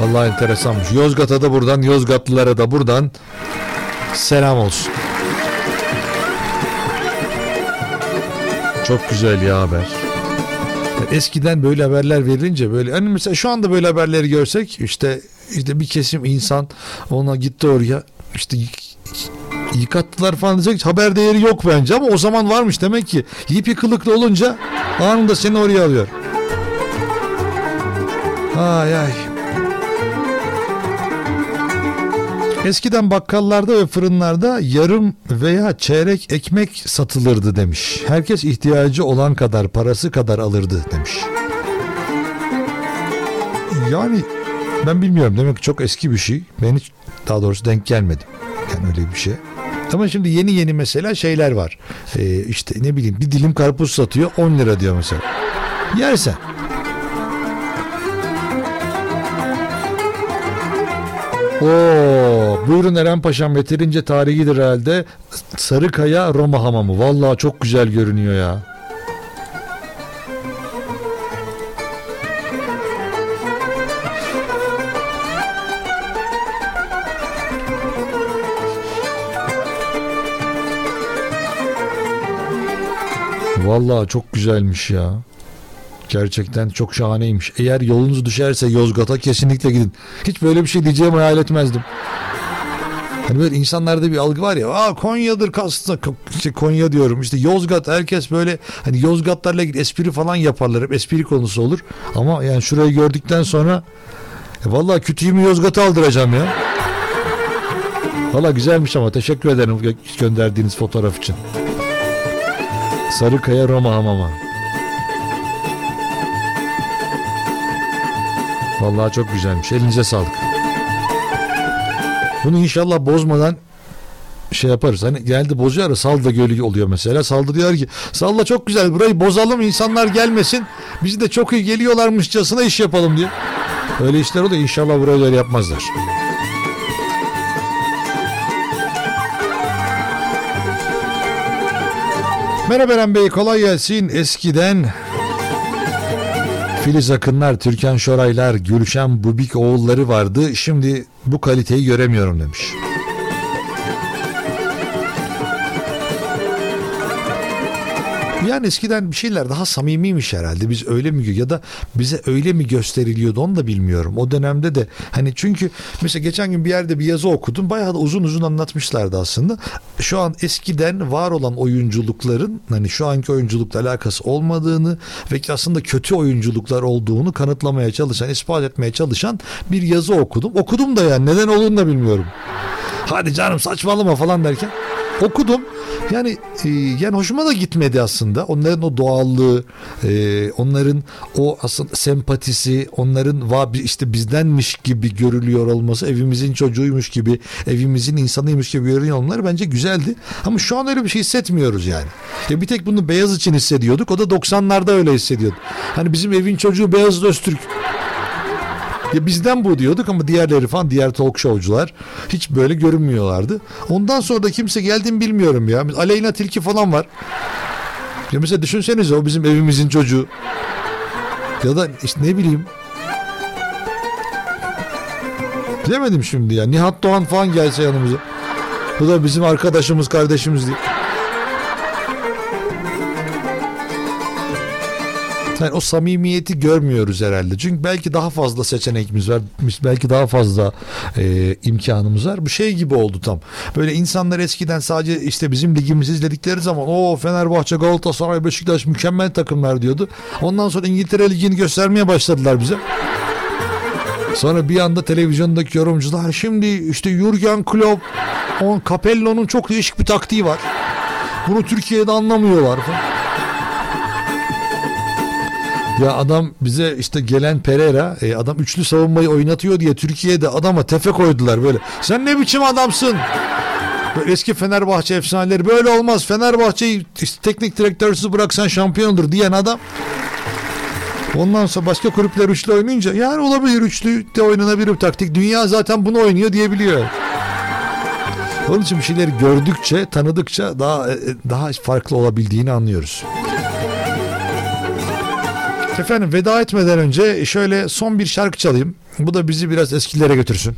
Vallahi enteresanmış. Yozgat'a da buradan, Yozgatlılara da buradan selam olsun. Çok güzel ya haber. Eskiden böyle haberler verilince böyle hani mesela şu anda böyle haberleri görsek işte işte bir kesim insan ona gitti oraya işte yıkattılar falan diyecek haber değeri yok bence ama o zaman varmış demek ki yipi kılıklı olunca anında seni oraya alıyor. Ay ay. Eskiden bakkallarda ve fırınlarda yarım veya çeyrek ekmek satılırdı demiş. Herkes ihtiyacı olan kadar parası kadar alırdı demiş. Yani ben bilmiyorum demek ki çok eski bir şey. Ben hiç daha doğrusu denk gelmedim. Yani öyle bir şey. Ama şimdi yeni yeni mesela şeyler var. Ee, işte ne bileyim bir dilim karpuz satıyor 10 lira diyor mesela. Yersen. Oo, buyurun Eren Paşam yeterince tarihidir herhalde. Sarıkaya Roma Hamamı. Vallahi çok güzel görünüyor ya. Vallahi çok güzelmiş ya. Gerçekten çok şahaneymiş. Eğer yolunuz düşerse Yozgat'a kesinlikle gidin. Hiç böyle bir şey diyeceğimi hayal etmezdim. Hani böyle insanlarda bir algı var ya. Aa Konya'dır kastı. İşte Konya diyorum. İşte Yozgat herkes böyle hani Yozgatlarla ilgili espri falan yaparlar. Hep espri konusu olur. Ama yani şurayı gördükten sonra e, vallahi kütüğümü Yozgat'a aldıracağım ya. Valla güzelmiş ama teşekkür ederim gö- gönderdiğiniz fotoğraf için. Sarıkaya Roma Hamama. Vallahi çok güzelmiş. Elinize sağlık. Bunu inşallah bozmadan şey yaparız. Hani geldi bozuyor ya Salda Gölü oluyor mesela. Salda diyor ki Salda çok güzel burayı bozalım insanlar gelmesin. Bizi de çok iyi geliyorlarmışçasına iş yapalım diye. Öyle işler oluyor inşallah burayı öyle yapmazlar. Merhaba Eren Bey kolay gelsin. Eskiden Filiz Akınlar, Türkan Şoraylar, Gülşen Bubik oğulları vardı. Şimdi bu kaliteyi göremiyorum demiş. Yani eskiden bir şeyler daha samimiymiş herhalde. Biz öyle mi ya da bize öyle mi gösteriliyordu onu da bilmiyorum. O dönemde de hani çünkü mesela geçen gün bir yerde bir yazı okudum. Bayağı da uzun uzun anlatmışlardı aslında. Şu an eskiden var olan oyunculukların hani şu anki oyunculukla alakası olmadığını ve ki aslında kötü oyunculuklar olduğunu kanıtlamaya çalışan, ispat etmeye çalışan bir yazı okudum. Okudum da yani neden olduğunu da bilmiyorum. Hadi canım saçmalama falan derken okudum. Yani e, yani hoşuma da gitmedi aslında. Onların o doğallığı, e, onların o aslında sempatisi, onların va işte bizdenmiş gibi görülüyor olması, evimizin çocuğuymuş gibi, evimizin insanıymış gibi görünüyor olmaları bence güzeldi. Ama şu an öyle bir şey hissetmiyoruz yani. Ya bir tek bunu beyaz için hissediyorduk. O da 90'larda öyle hissediyordu. Hani bizim evin çocuğu beyaz Öztürk. Ya bizden bu diyorduk ama diğerleri falan diğer talk showcular hiç böyle görünmüyorlardı. Ondan sonra da kimse geldi mi bilmiyorum ya. Aleyna Tilki falan var. Ya mesela düşünsenize o bizim evimizin çocuğu. Ya da işte ne bileyim. Bilemedim şimdi ya. Nihat Doğan falan gelse yanımıza. Bu da bizim arkadaşımız kardeşimiz diye. Yani o samimiyeti görmüyoruz herhalde. Çünkü belki daha fazla seçeneğimiz var. Belki daha fazla e, imkanımız var. Bu şey gibi oldu tam. Böyle insanlar eskiden sadece işte bizim ligimizi izledikleri zaman o Fenerbahçe, Galatasaray, Beşiktaş mükemmel takımlar diyordu. Ondan sonra İngiltere Ligi'ni göstermeye başladılar bize. Sonra bir anda televizyondaki yorumcular şimdi işte Jurgen Klopp, on Capello'nun çok değişik bir taktiği var. Bunu Türkiye'de anlamıyorlar. Ya adam bize işte gelen Pereira e, adam üçlü savunmayı oynatıyor diye Türkiye'de adama tefe koydular böyle. Sen ne biçim adamsın? Böyle eski Fenerbahçe efsaneleri böyle olmaz. Fenerbahçe'yi teknik direktörsüz bıraksan şampiyon olur diyen adam. Ondan sonra başka kulüpler üçlü oynayınca yani olabilir üçlü de oynanabilir taktik. Dünya zaten bunu oynuyor diyebiliyor. Onun için bir şeyleri gördükçe, tanıdıkça daha e, daha farklı olabildiğini anlıyoruz. Efendim veda etmeden önce şöyle son bir şarkı çalayım. Bu da bizi biraz eskilere götürsün.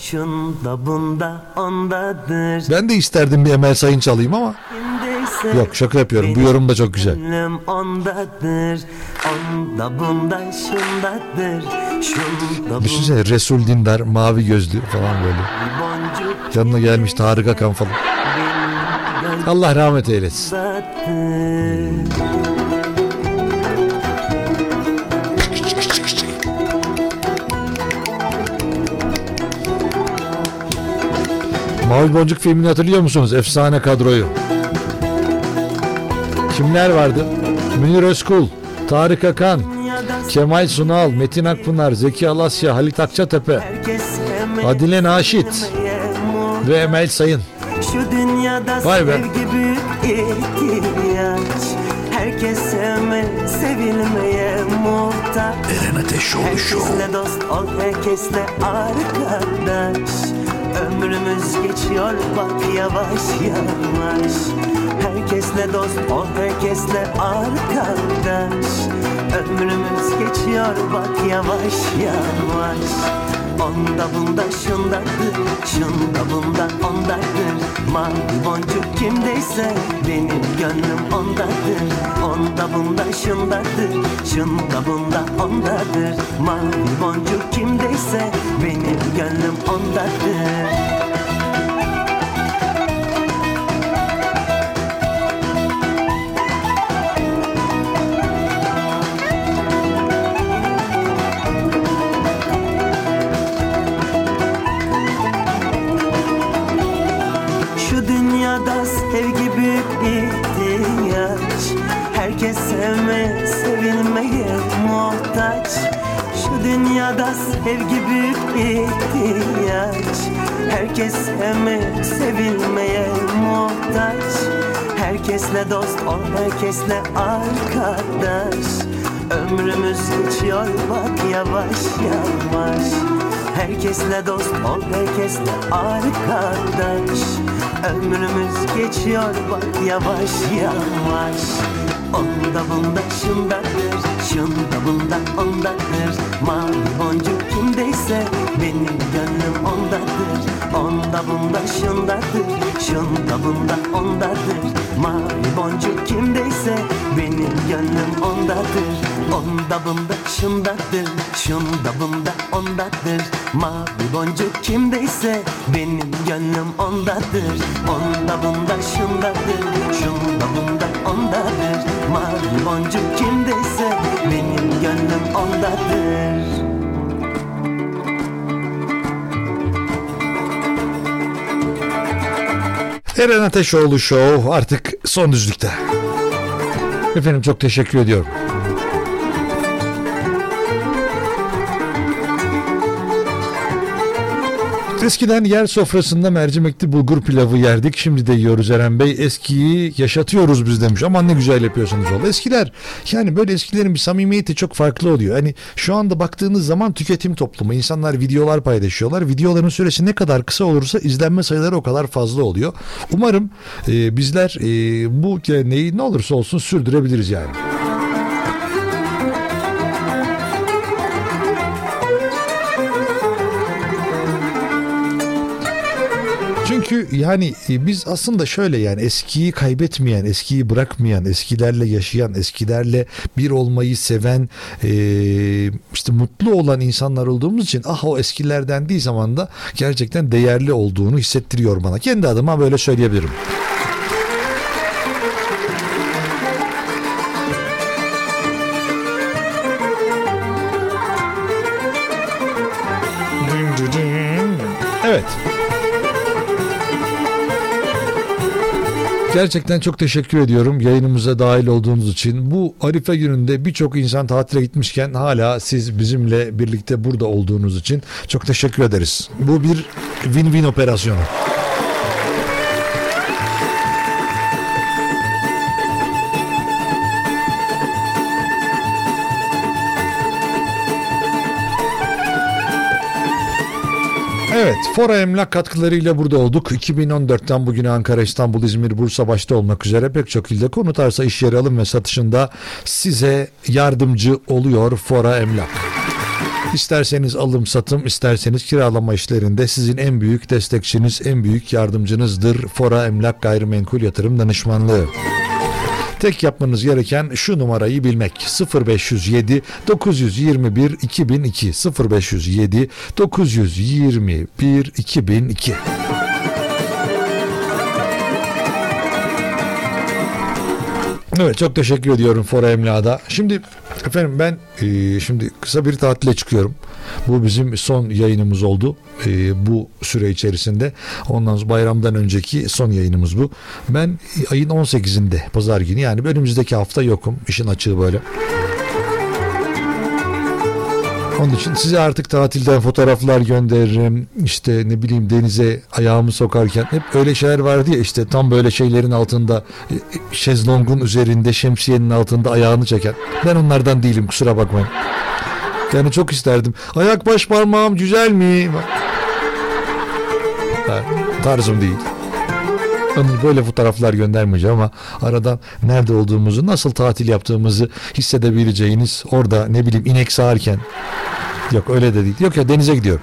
Şunda bunda ondadır. Ben de isterdim bir Emel Sayın çalayım ama yok şaka yapıyorum. Bu yorum da çok güzel. Ondadır. Onda bunda şundadır. Şunda Düşünsene Resul Dindar mavi gözlü falan böyle. Yanına gelmiş Tarık Akan falan. Allah rahmet eylesin. Mavi Boncuk filmini hatırlıyor musunuz? Efsane kadroyu. Kimler vardı? Münir Özkul, Tarık Akan, Kemal Sunal, Metin Akpınar, Zeki Alasya, Halit Akçatepe, Adile Naşit ve Emel Sayın. Şu dünyada Vay be. sevgi büyük ihtiyaç. Herkes sevme, sevilmeye muhtaç Eren Ateşoğlu Show. Herkesle dost ol, herkesle arkadaş Ömrümüz geçiyor bak yavaş yavaş. Herkesle dost ol, herkesle arkadaş. Ömrümüz geçiyor bak yavaş yavaş Onda bunda şundadır, şunda bunda ondadır Mavi boncuk kimdeyse benim gönlüm ondadır. Onda bunda şundadır, şunda bunda ondadır. Mavi boncuk kimdeyse benim gönlüm ondadır dünyada sevgi büyük ihtiyaç. Herkes sevmeye, sevilmeye muhtaç. Herkesle dost ol, herkesle arkadaş. Ömrümüz geçiyor bak yavaş yavaş. Herkesle dost ol, herkesle arkadaş. Ömrümüz geçiyor bak yavaş yavaş Onda bunda şundadır, şunda bunda ondadır Mavi boncuk kimdeyse benim gönlüm ondadır Onda bunda şundadır, şunda bunda ondadır Mavi boncuk kimdeyse benim gönlüm ondadır Onda bunda şundadır, şunda bunda ondadır Mavi boncuk kimdeyse benim gönlüm ondadır Onda bunda şundadır, şunda bunda ondadır Mavi boncuk kimdeyse benim gönlüm ondadır Eren Ateşoğlu Show artık son düzlükte. Efendim çok teşekkür ediyorum. Eskiden yer sofrasında mercimekli bulgur pilavı yerdik. Şimdi de yiyoruz Eren Bey. Eskiyi yaşatıyoruz biz demiş. Aman ne güzel yapıyorsunuz valla. Eskiler yani böyle eskilerin bir samimiyeti çok farklı oluyor. Hani şu anda baktığınız zaman tüketim toplumu. insanlar videolar paylaşıyorlar. Videoların süresi ne kadar kısa olursa izlenme sayıları o kadar fazla oluyor. Umarım e, bizler e, bu geleneği ne olursa olsun sürdürebiliriz yani. Çünkü yani e, biz aslında şöyle yani eskiyi kaybetmeyen, eskiyi bırakmayan, eskilerle yaşayan, eskilerle bir olmayı seven, e, işte mutlu olan insanlar olduğumuz için ah o eskilerden değil zaman da gerçekten değerli olduğunu hissettiriyor bana. Kendi adıma böyle söyleyebilirim. Gerçekten çok teşekkür ediyorum yayınımıza dahil olduğunuz için. Bu Arife gününde birçok insan tatile gitmişken hala siz bizimle birlikte burada olduğunuz için çok teşekkür ederiz. Bu bir win-win operasyonu. Evet, Fora Emlak katkılarıyla burada olduk. 2014'ten bugüne Ankara, İstanbul, İzmir, Bursa başta olmak üzere pek çok ilde konut arsa iş yeri alım ve satışında size yardımcı oluyor Fora Emlak. İsterseniz alım satım, isterseniz kiralama işlerinde sizin en büyük destekçiniz, en büyük yardımcınızdır Fora Emlak Gayrimenkul Yatırım Danışmanlığı. Tek yapmanız gereken şu numarayı bilmek. 0507 921 2002 0507 921 2002 Evet çok teşekkür ediyorum Fora Emlak'da. Şimdi efendim ben e, şimdi kısa bir tatile çıkıyorum. Bu bizim son yayınımız oldu e, bu süre içerisinde. Ondan sonra bayramdan önceki son yayınımız bu. Ben ayın 18'inde pazar günü yani önümüzdeki hafta yokum. İşin açığı böyle. Onun için size artık tatilden fotoğraflar gönderirim. İşte ne bileyim denize ayağımı sokarken hep öyle şeyler vardı ya işte tam böyle şeylerin altında e, şezlongun üzerinde şemsiyenin altında ayağını çeken. Ben onlardan değilim kusura bakmayın. Yani çok isterdim. Ayak baş parmağım güzel mi? Ha, tarzım değil. Böyle fotoğraflar göndermeyeceğim ama aradan nerede olduğumuzu, nasıl tatil yaptığımızı hissedebileceğiniz orada ne bileyim inek sağarken yok öyle de değil. Yok ya denize gidiyorum.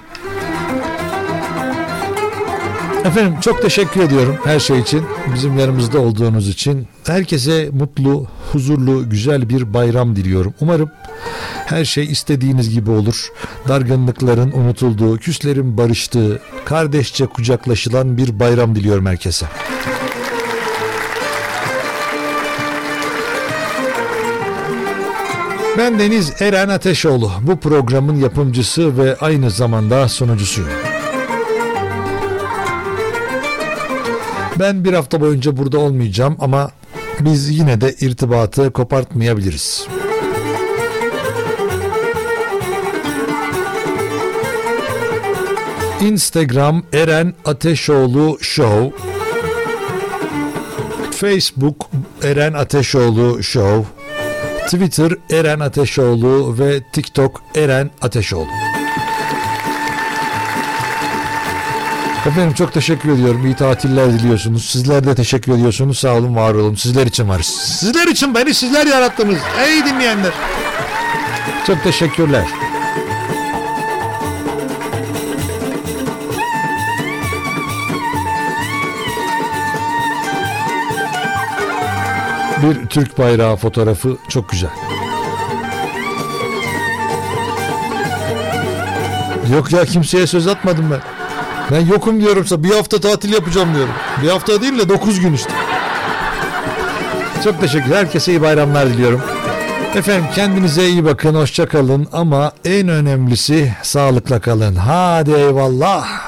Efendim çok teşekkür ediyorum her şey için. Bizim yanımızda olduğunuz için. Herkese mutlu, huzurlu, güzel bir bayram diliyorum. Umarım her şey istediğiniz gibi olur. Dargınlıkların unutulduğu, küslerin barıştığı, kardeşçe kucaklaşılan bir bayram diliyorum herkese. Ben Deniz Eren Ateşoğlu. Bu programın yapımcısı ve aynı zamanda sunucusuyum. Ben bir hafta boyunca burada olmayacağım ama biz yine de irtibatı kopartmayabiliriz. Instagram Eren Ateşoğlu Show Facebook Eren Ateşoğlu Show Twitter Eren Ateşoğlu ve TikTok Eren Ateşoğlu. Efendim çok teşekkür ediyorum. İyi tatiller diliyorsunuz. Sizler de teşekkür ediyorsunuz. Sağ olun, var olun. Sizler için varız. Sizler için beni sizler yarattınız. Ey dinleyenler. Çok teşekkürler. Bir Türk bayrağı fotoğrafı çok güzel. Yok ya kimseye söz atmadım ben. Ben yokum diyorumsa bir hafta tatil yapacağım diyorum. Bir hafta değil de 9 gün işte. Çok teşekkür Herkese iyi bayramlar diliyorum. Efendim kendinize iyi bakın, hoşça kalın ama en önemlisi sağlıkla kalın. Hadi eyvallah.